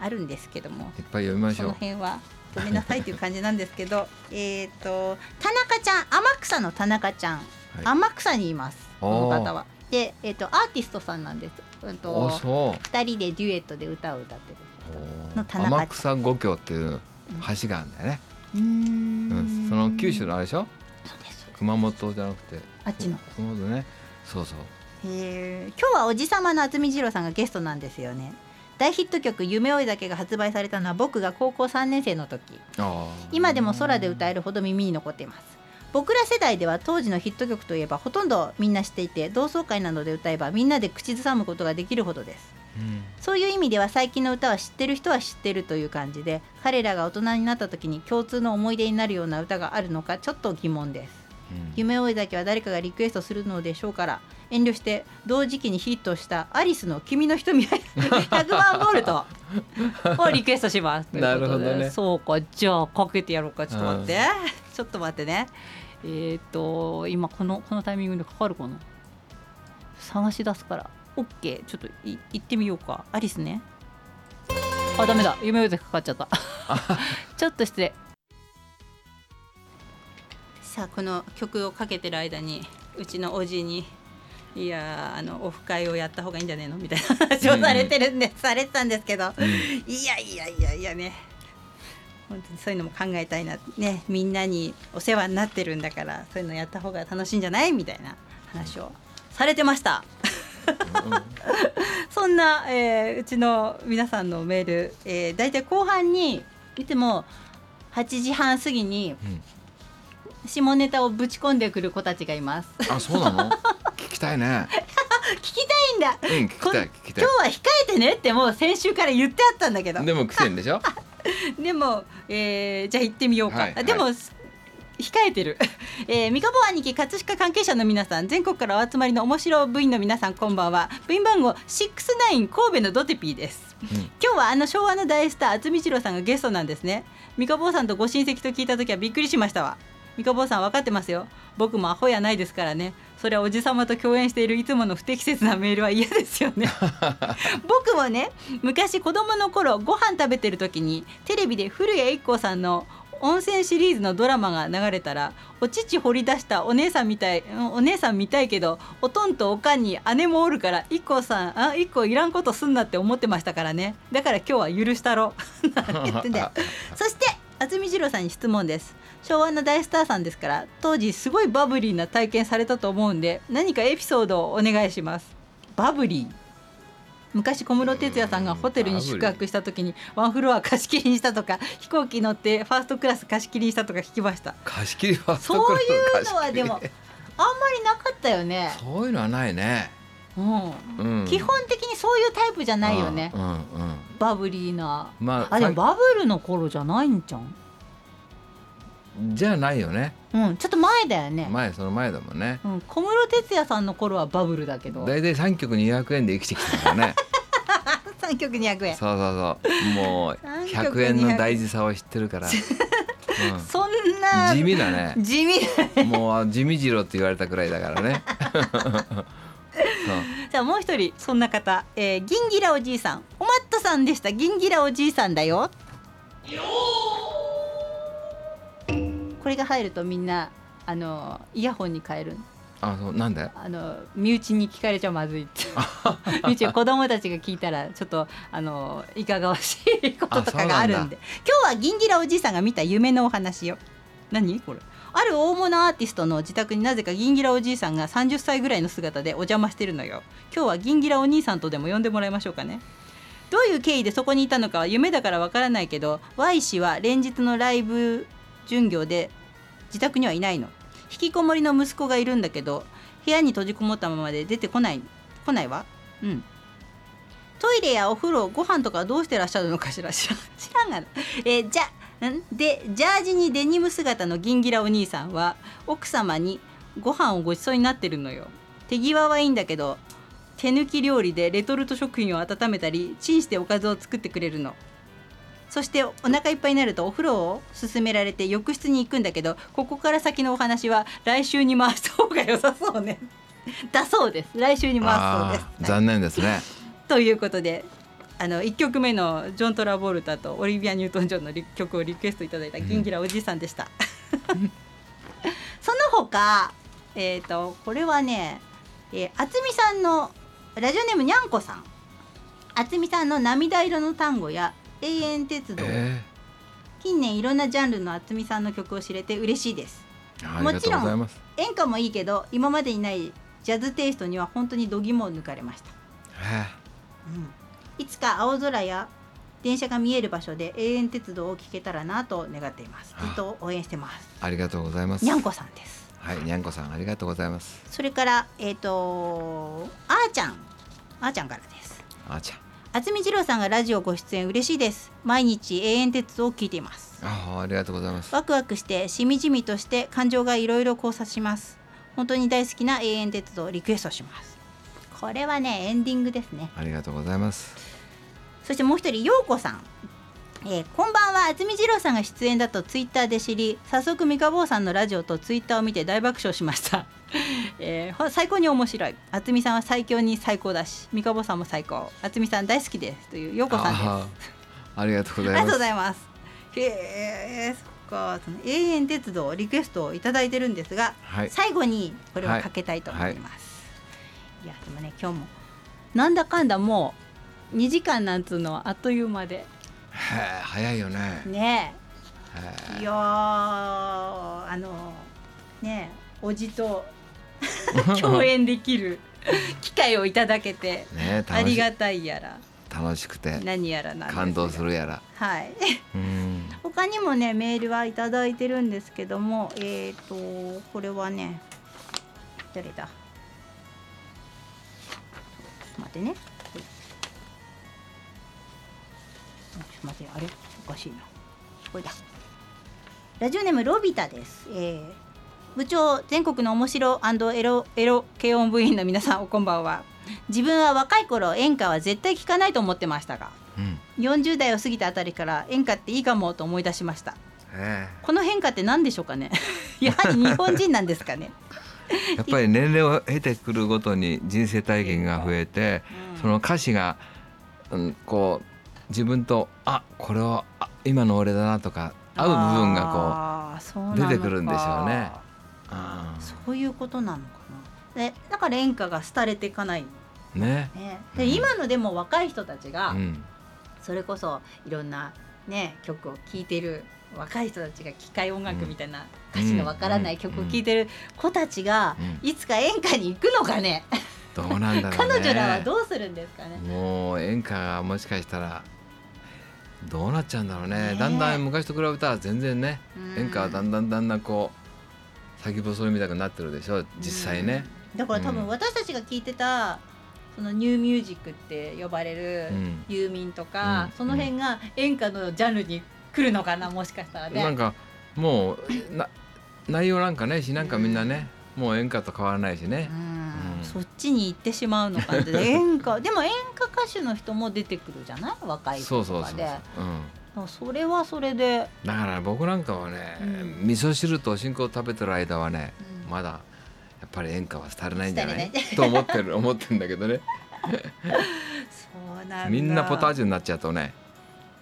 あるんですけども。いっぱい読みましょう。この辺はごめんなさいという感じなんですけど [laughs] えっと田中ちゃん天草の田中ちゃん、はい、天草にいますこの方は。で、えーと、アーティストさんなんです。うんと2人でデュエットで歌を歌ってる。の田中天草五橋っていう橋があるんだよね。うん、その九州のあれでしょ？熊本じゃなくて。あっちの。熊本ね。そうそう。へえ。今日はおじさまの渥美二郎さんがゲストなんですよね。大ヒット曲「夢追い酒」が発売されたのは僕が高校3年生の時。今でも空で歌えるほど耳に残っています。僕ら世代では当時のヒット曲といえばほとんどみんな知っていて同窓会などで歌えばみんなで口ずさむことができるほどです、うん、そういう意味では最近の歌は知ってる人は知ってるという感じで彼らが大人になった時に共通の思い出になるような歌があるのかちょっと疑問です、うん、夢追い酒は誰かがリクエストするのでしょうから遠慮して同時期にヒットしたアリスの「君の瞳は [laughs] 100万ボルト [laughs]」をリクエストします。なるほどね。そうかじゃあかけてやろうか。ちょっと待って、[laughs] ちょっと待ってね。えっ、ー、と今このこのタイミングでかかるかな。探し出すから OK ちょっとい行ってみようか。アリスね。あダメだ。夢追いかかっちゃった。[laughs] ちょっと失礼。さあこの曲をかけてる間にうちのおじにいやあのオフ会をやった方がいいんじゃねえのみたいな話をされてるんで、うん、されてたんですけど、うん、いやいやいやいやね。本当にそういうのも考えたいな。ねみんなにお世話になってるんだからそういうのやった方が楽しいんじゃないみたいな話をされてました。[laughs] そんな、えー、うちの皆さんのメール、えー、大体後半にいつも8時半過ぎに下ネタをぶち込んでくる子たちがいます。あそうなの？たいね。[laughs] 聞きたいんだ、うん、聞きたい聞きたい。今日は控えてねってもう先週から言ってあったんだけど。でも来てんでしょ？[laughs] でも、えー、じゃあ行ってみようか、はい、でも、はい控えてる、[laughs] えー、三河兄貴葛飾関係者の皆さん全国からお集まりの面白部員の皆さんこんばんは。部員番号69神戸のドテピーです、うん、今日はあの昭和の大スター渥美二郎さんがゲストなんですね。三河さんとご親戚と聞いた時はびっくりしましたわ。三河さん分かってますよ。僕もアホやないですからね。それはおじさまと共演しているいつもの不適切なメールは嫌ですよね。[laughs] 僕もね昔子供の頃ご飯食べてる時にテレビで古谷一行さんの温泉シリーズのドラマが流れたらお乳掘り出したお姉さんみたいお姉さん見たいけどおとんとおかんに姉もおるから一個さんあ一個いらんことすんなって思ってましたからね。だから今日は許したろ。[laughs] [laughs] そして渥美二郎さんに質問です。昭和の大スターさんですから当時すごいバブリーな体験されたと思うんで何かエピソードをお願いします。バブリー昔小室哲哉さんがホテルに宿泊した時にワンフロア貸し切りにしたとか飛行機乗ってファーストクラス貸し切りにしたとか聞きました。貸し切りファーストそういうのはでもあんまりなかったよね。そういうのはないね。うん、うん、基本的にそういうタイプじゃないよね、うんうん、バブリーな、まあ、あでもバブルの頃じゃないんじゃんじゃないよね。うんちょっと前だよね。前その前だもんね、うん、小室哲哉さんの頃はバブルだけど。大体3曲200円で生きてきたからね。[laughs] 3曲200円。そうそうそう。もう100円の大事さを知ってるから、うん、そんな地味だね。地味だね。もう地味次郎って言われたくらいだからね。[laughs] じゃあもう一人そんな方、えー、ギンギラおじいさん。おまっとさんでした。ギンギラおじいさんだよこれが入るとみんなあのイヤホンに変えるあそうなんで？あの身内に聞かれちゃまずいって。[laughs] 身内子供たちが聞いたらちょっとあのいかがわしいこととかがあるんで。今日はギンギラおじいさんが見た夢のお話よ。何？これ。ある大物アーティストの自宅になぜかギンギラおじいさんが30歳ぐらいの姿でお邪魔してるのよ。今日はギンギラお兄さんとでも呼んでもらいましょうかね。どういう経緯でそこにいたのかは夢だからわからないけど Y 氏は連日のライブ巡業で自宅にはいないの。引きこもりの息子がいるんだけど部屋に閉じこもったままで出てこない。来ないわ。うん。トイレやお風呂ご飯とかどうしてらっしゃるのかしら？知 [laughs] ら知らんがな。え、じゃでジャージにデニム姿のギンギラお兄さんは奥様にご飯をごちそうになってるのよ。手際はいいんだけど手抜き料理でレトルト食品を温めたりチンしておかずを作ってくれるの。そしてお腹いっぱいになるとお風呂を勧められて浴室に行くんだけどここから先のお話は来週に回した方が良さそうね。[laughs] だそうです。来週に回すそうです。残念ですね。ということであの1曲目のジョン・トラボルタとオリビア・ニュートン・ジョンの曲をリクエストいただいたギンギラおじいさんでした、うん、その他えっ、ー、とこれはね、えー、渥美さんのラジオネームにゃんこさん。渥美さんの涙色の単語や永遠鉄道、えー、近年いろんなジャンルの渥美さんの曲を知れて嬉しいですもちろん演歌もいいけど今までにないジャズテイストには本当に度肝を抜かれました、えー、うんいつか青空や電車が見える場所で永遠鉄道を聞けたらなと願っています。ずっと応援してます。ありがとうございます。にゃんこさんです。はい、にゃんこさんありがとうございます。それからえっ、ー、とあーちゃん、あーちゃんからです。あーちゃん。渥美二郎さんがラジオご出演嬉しいです。毎日永遠鉄道を聞いています。あありがとうございます。ワクワクしてしみじみとして感情がいろいろ交差します。本当に大好きな永遠鉄道リクエストします。これはねエンディングですね。ありがとうございます。そしてもう一人陽子さんえー、こんばんは渥美二郎さんが出演だとツイッターで知り早速三河坊さんのラジオとツイッターを見て大爆笑しました、[laughs] えー、最高に面白い。渥美さんは最強に最高だし三河坊さんも最高。渥美さん大好きですという陽子さんです。ありがとうございます。ありがとうございます。へえそっか。その永遠鉄道リクエストを頂いてるんですが、はい、最後にこれをかけたいと思います、はい。はい、いやでもね今日もなんだかんだもう2時間なんつうのはあっという間で。へえ早いよね。ね。えいやあのねおじと [laughs] 共演できる機会をいただけて、ね、ありがたいやら。楽しくて。何やらなん感動するやら。はい。他にもねメールはいただいてるんですけどもえっ、ー、とこれはね誰だ？ちょっと待ってね。待ってあれ？おかしいな。これだラジオネームロビタです、えー、部長全国の面白エロエロ軽音部員の皆さんおこんばんは。自分は若い頃演歌は絶対聞かないと思ってましたが、うん、40代を過ぎたあたりから演歌っていいかもと思い出しました。この変化って何でしょうかね？[laughs] やはり日本人なんですかね？[laughs] やっぱり年齢を経てくるごとに人生体験が増えて、うん、その歌詞が、うん、こう自分とあこれはあ今の俺だなとか合う部分がこう出てくるんでしょうね。そういうことなのかな。でだから演歌が廃れていかない。ね。ね。で、うん、今のでも若い人たちが、うん、それこそいろんなね曲を聴いてる若い人たちが機械音楽みたいな、歌詞のわからない曲を聴いてる子たちが、いつか演歌に行くのかね。どうなんだね、[laughs] 彼女らはどうするんですかね。もう演歌がもしかしたらどうなっちゃうんだろうね、ね、だんだん昔と比べたら全然ね、演歌はだんだんだんだんこう先細りみたくなってるでしょ実際ね、だから多分私たちが聞いてた、そのニューミュージックって呼ばれるユーミンとか、うん、その辺が演歌のジャンルに来るのかなもしかしたらね。なんかもうな内容なんかねしなんかみんなね、もう演歌と変わらないしね。そっちに行ってしまうのかって [laughs] 演歌でも演歌歌手の人も出てくるじゃない？若い人とかで。うん、それはそれで。だから僕なんかはね、うん、味噌汁とおしんこを食べてる間はね、うん、まだやっぱり演歌は廃れないんじゃない？と思ってる思ってるんだけどね。そうなんみんなポタージュになっちゃうとね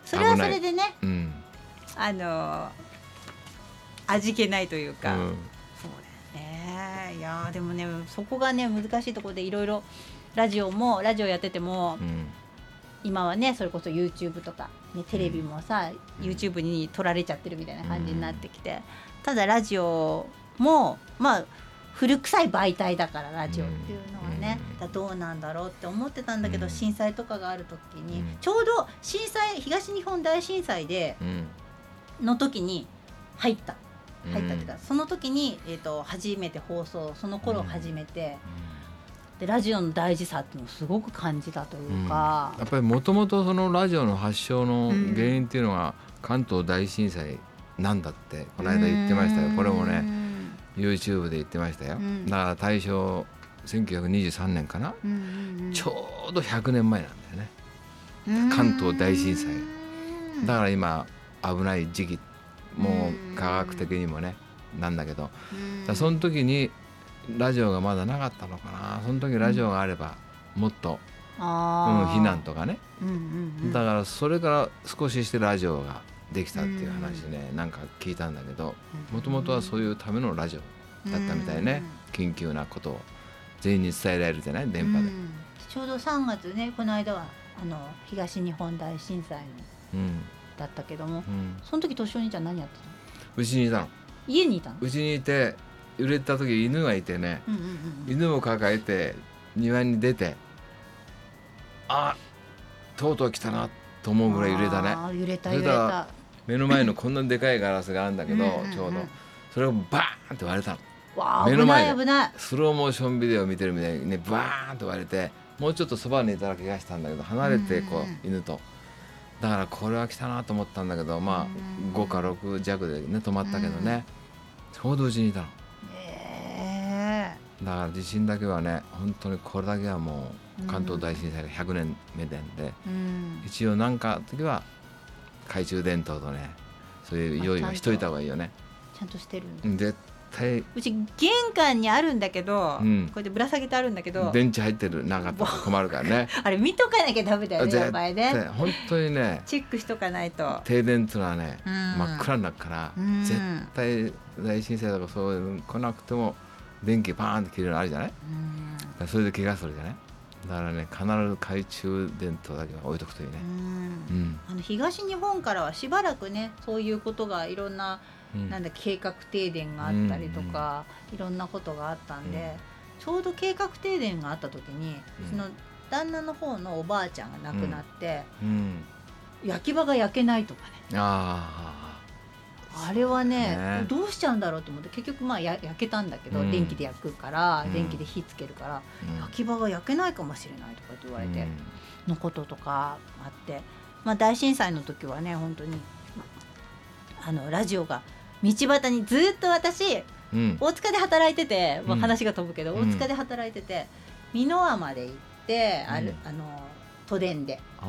それはそれでね、うん、あの味気ないというか、うん、そうだよね。いやでもねそこがね難しいところでいろいろラジオもラジオやってても、うん、今はねそれこそ YouTube とか、ね、テレビもさ、うん、YouTube に撮られちゃってるみたいな感じになってきて、ただラジオもまあ古臭い媒体だからラジオっていうのはね、だどうなんだろうって思ってたんだけど、震災とかがある時に、ちょうど震災東日本大震災で、の時に入った。入ったっていうか、その時に、えー、と初めて放送その頃初めて。でラジオの大事さっていうのをすごく感じたというか、やっぱりもともとそのラジオの発祥の原因っていうのは関東大震災なんだってこの間言ってましたよ。これもね YouTube で言ってましたよ、うん、だから大正1923年かな、うんうんうん、ちょうど100年前なんだよね。関東大震災。だから今危ない時期もう科学的にもねなんだけど。だその時にラジオがまだなかったのかな。その時ラジオがあればもっと、うん、避難とかね、うんうんうん、だからそれから少ししてラジオができたっていう話ね、うん、なんか聞いたんだけどもともとはそういうためのラジオだったみたいね、うん、緊急なことを全員に伝えられるじゃない電波で、うん、ちょうど3月ねこの間はあの東日本大震災の、うん、だったけども、その時年お兄ちゃん何やってたの？うちにいたの。家にいたの？うちにいて揺れた時犬がいてね、うんうんうん、犬を抱えて庭に出てあとうとう来たなと思うぐらい揺れたね揺れた揺れた。目の前のこんなでかいガラスがあるんだけどちょうど。それをバーンって割れたの。目の前。でスローモーションビデオ見てるみたいにねバーンと割れてもうちょっとそばにいたら怪我したんだけど離れてこう犬と。だからこれは来たなと思ったんだけどまあ5か6弱でね止まったけどね。ちょうどうちにいたの。だから地震だけはね本当にこれだけはもう関東大震災が100年目で、一応何か時は懐中電灯とねそういう用意はしといた方がいいよね。ちゃんとしてる。絶対。うち玄関にあるんだけど、うん、こうやってぶら下げてあるんだけど電池入ってるなかったら困るからね。[laughs] あれ見とかなきゃダメだよねやばいね。本当にねチェックしとかないと。停電っていうのはね、うん、真っ暗になるから、うん、絶対大震災とかそういうの来なくても電気パーンって切れるのあるじゃない、うん、それで怪我するじゃない？だからね必ず懐中電灯だけは置いとくといいね、うん、あの東日本からはしばらくねそういうことがいろんな,、なんだ計画停電があったりとか、いろんなことがあったんで、ちょうど計画停電があった時に、その旦那の方のおばあちゃんが亡くなって、焼き場が焼けないとかね。ああれはね、ね、どうしちゃうんだろうと思って結局まあや焼けたんだけど、うん、電気で焼くから、うん、電気で火つけるから、うん、焼き場が焼けないかもしれないとかって言われて、のこととかあって、まあ、大震災の時はね本当にあのラジオが道端にずっと私、大塚で働いてて、まあ、話が飛ぶけど、大塚で働いてて美濃輪まで行ってある、あの都電で。美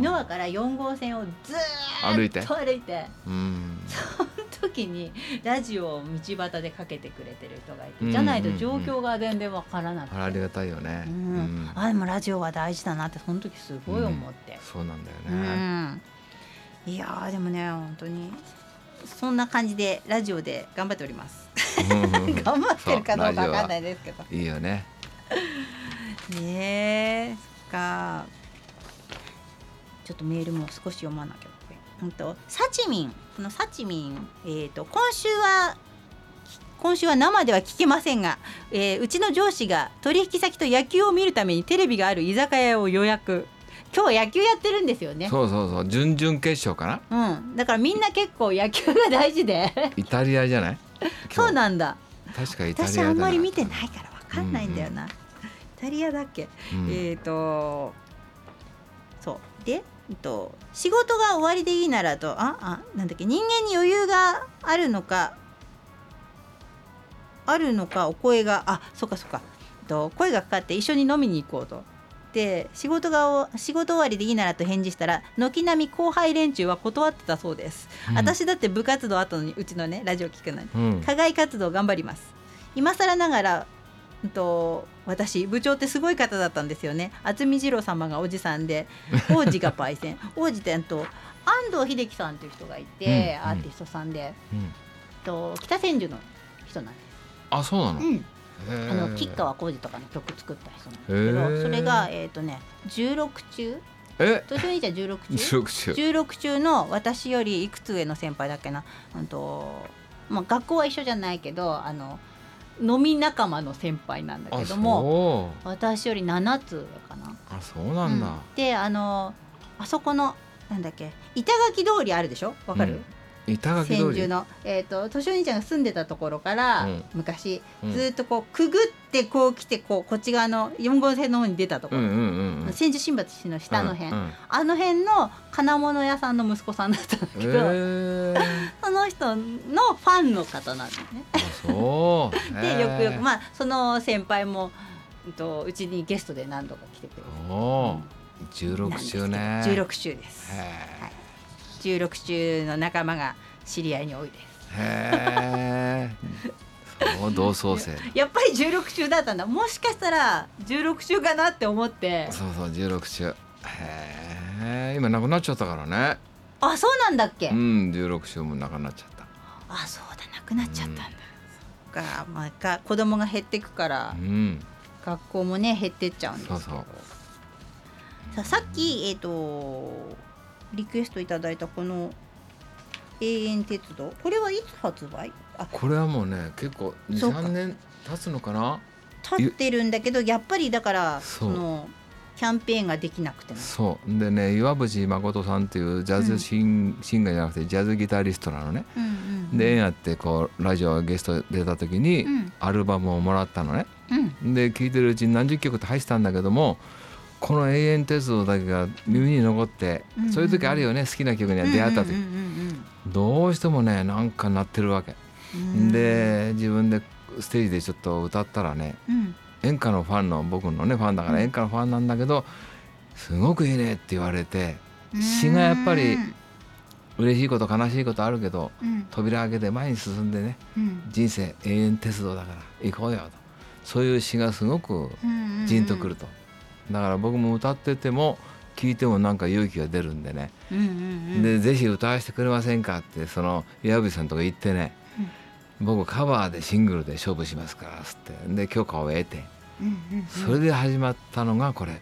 濃輪から4号線をずっと歩いて？歩いて。その時にラジオを道端でかけてくれてる人がいてじゃないと状況が全然わからなくて、ありがたいよね、うん、あでもラジオは大事だなってその時すごい思って、そうなんだよね、いやでもね本当にそんな感じでラジオで頑張っております。[laughs] 頑張ってるかどうかわかんないですけど。いいよね。ねえそっかちょっとメールも少し読まなきゃ。うんとサチミン。このサチミン、えーと、今週は今週は生では聞けませんが、[laughs] えー、うちの上司が取引先と野球を見るためにテレビがある居酒屋を予約。今日野球やってるんですよね。そうそうそう。準々決勝かな？うん。だからみんな結構野球が大事で。イタリアじゃない？[laughs] そうなんだ。確かイタリア私あんまり見てないから分かんないんだよな、うんうん、イタリアだっけ、うん、えっ、ー、とそう。でと、仕事が終わりでいいならとああなんだっけ人間に余裕があるのかあるのかお声があそっかそっかと声がかかって一緒に飲みに行こうと。で仕事が仕事終わりでいいならと返事したら軒並み後輩連中は断ってたそうです、うん、私だって部活動後にうちのねラジオ聞くのに、うん、課外活動頑張ります。今更ながらと私部長ってすごい方だったんですよね。渥美二郎様がおじさんで [laughs] 王子がパイセン。王子ってと安藤秀樹さんという人がいて、うん、アーティストさんで、うん、と北千住の人なんです。あそうなの、うん。あの吉川晃司とかの曲作った人なんですけどそれがえっ、ー、とね16中？え？年兄ちゃん16中？16, 中。中の私よりいくつ上の先輩だっけな、うんとまあ、学校は一緒じゃないけどあの飲み仲間の先輩なんだけども私より7つかな。あそうなんだ、うん、であのあそこのなんだっけ板垣通りあるでしょ？わかる、うん板垣千住の、えーと、年お兄ちゃんが住んでたところから、うん、昔、ずっとこうくぐってこう来てこうこっち側の4号線の方に出たところ、うんうんうん、千住新橋市の下の辺、うんうん、あの辺の金物屋さんの息子さんだったんだけど、えー、[laughs] その人のファンの方なんですね。そう。[laughs] でよくよくまあその先輩もとうちにゲストで何度か来てくれて。お16周年16周です。はい16中の仲間が知り合いに多いです。へえ。そう同窓生。[laughs] やっぱり16中だったんだ。もしかしたら16中かなって思って。そうそう16中。へえ。今なくなっちゃったからね。あそうなんだっけ？うん16中もなくなっちゃった。あそうだなくなっちゃったんだ。うん、かまあか子供が減っていくから、うん、学校もね減ってっちゃうんですそうそう。ささっきえっ、ー、とリクエストいただいたこの永遠鉄道。これはいつ発売？あこれはもうね結構23年経つのかな？経ってるんだけどやっぱりだからそのキャンペーンができなくてそう。でね岩渕誠さんっていうジャズシン,、シンガーじゃなくてジャズギタリストなのね、うんうんうん、でやってこうラジオゲスト出た時にアルバムをもらったのね、うん、で聴いてるうちに何十曲って入ってたんだけどもこの永遠鉄道だけが耳に残って、うんうん、そういう時あるよね好きな曲には出会った時、どうしてもねなんか鳴ってるわけ、で自分でステージでちょっと歌ったらね、うん、演歌のファンの僕のねファンだから演歌のファンなんだけどすごくいいねって言われて詩がやっぱり嬉しいこと悲しいことあるけど、うん、扉開けて前に進んでね、うん、人生永遠鉄道だから行こうよと。そういう詩がすごくじんとくると。だから僕も歌ってても聞いてもなんか勇気が出るんでね、うんうんうん、でぜひ歌わせてくれませんかってその岩渕さんとか言ってね、うん、僕カバーでシングルで勝負しますからっつって。で許可を得て、うんうんうん、それで始まったのがこれ。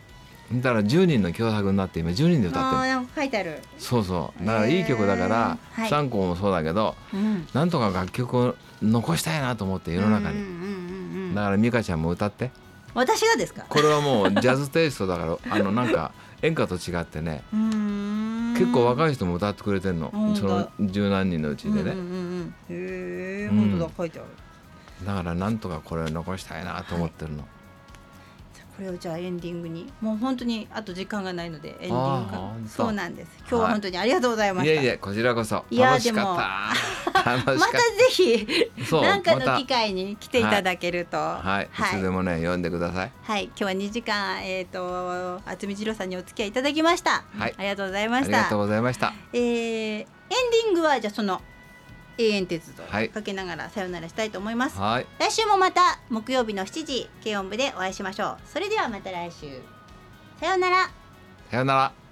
だから10人の共作になって今10人で歌ってる。書いてある。そうそう。だからいい曲だから、えー、3個もそうだけど、はい、なんとか楽曲を残したいなと思って世の中に、うんうんうんうん、だから美香ちゃんも歌って。私がですか？これはもうジャズテイストだからあのなんか演歌と違ってね結構若い人も歌ってくれてんの。その十何人のうちでね、うんうんうん、へえ本当だ書いてある。だからなんとかこれを残したいなと思ってるの、はいこれをじゃあエンディングに。もう本当にあと時間がないのでエンディングがそうなんです。今日は本当にありがとうございました、はい、いえいえこちらこそ。[laughs] 楽しかった。またぜひ何かの機会に来ていただけると、はい、はい、いつでもね読んでください。はい。今日は2時間えっ、ー、と渥美二郎さんにお付き合いいただきました。はい。ありがとうございました。ありがとうございました。えー、エンディングはじゃあその永遠鉄道かけながらさよならしたいと思います、はい、来週もまた木曜日の7時軽音部でお会いしましょう。それではまた来週。さようなら。さようなら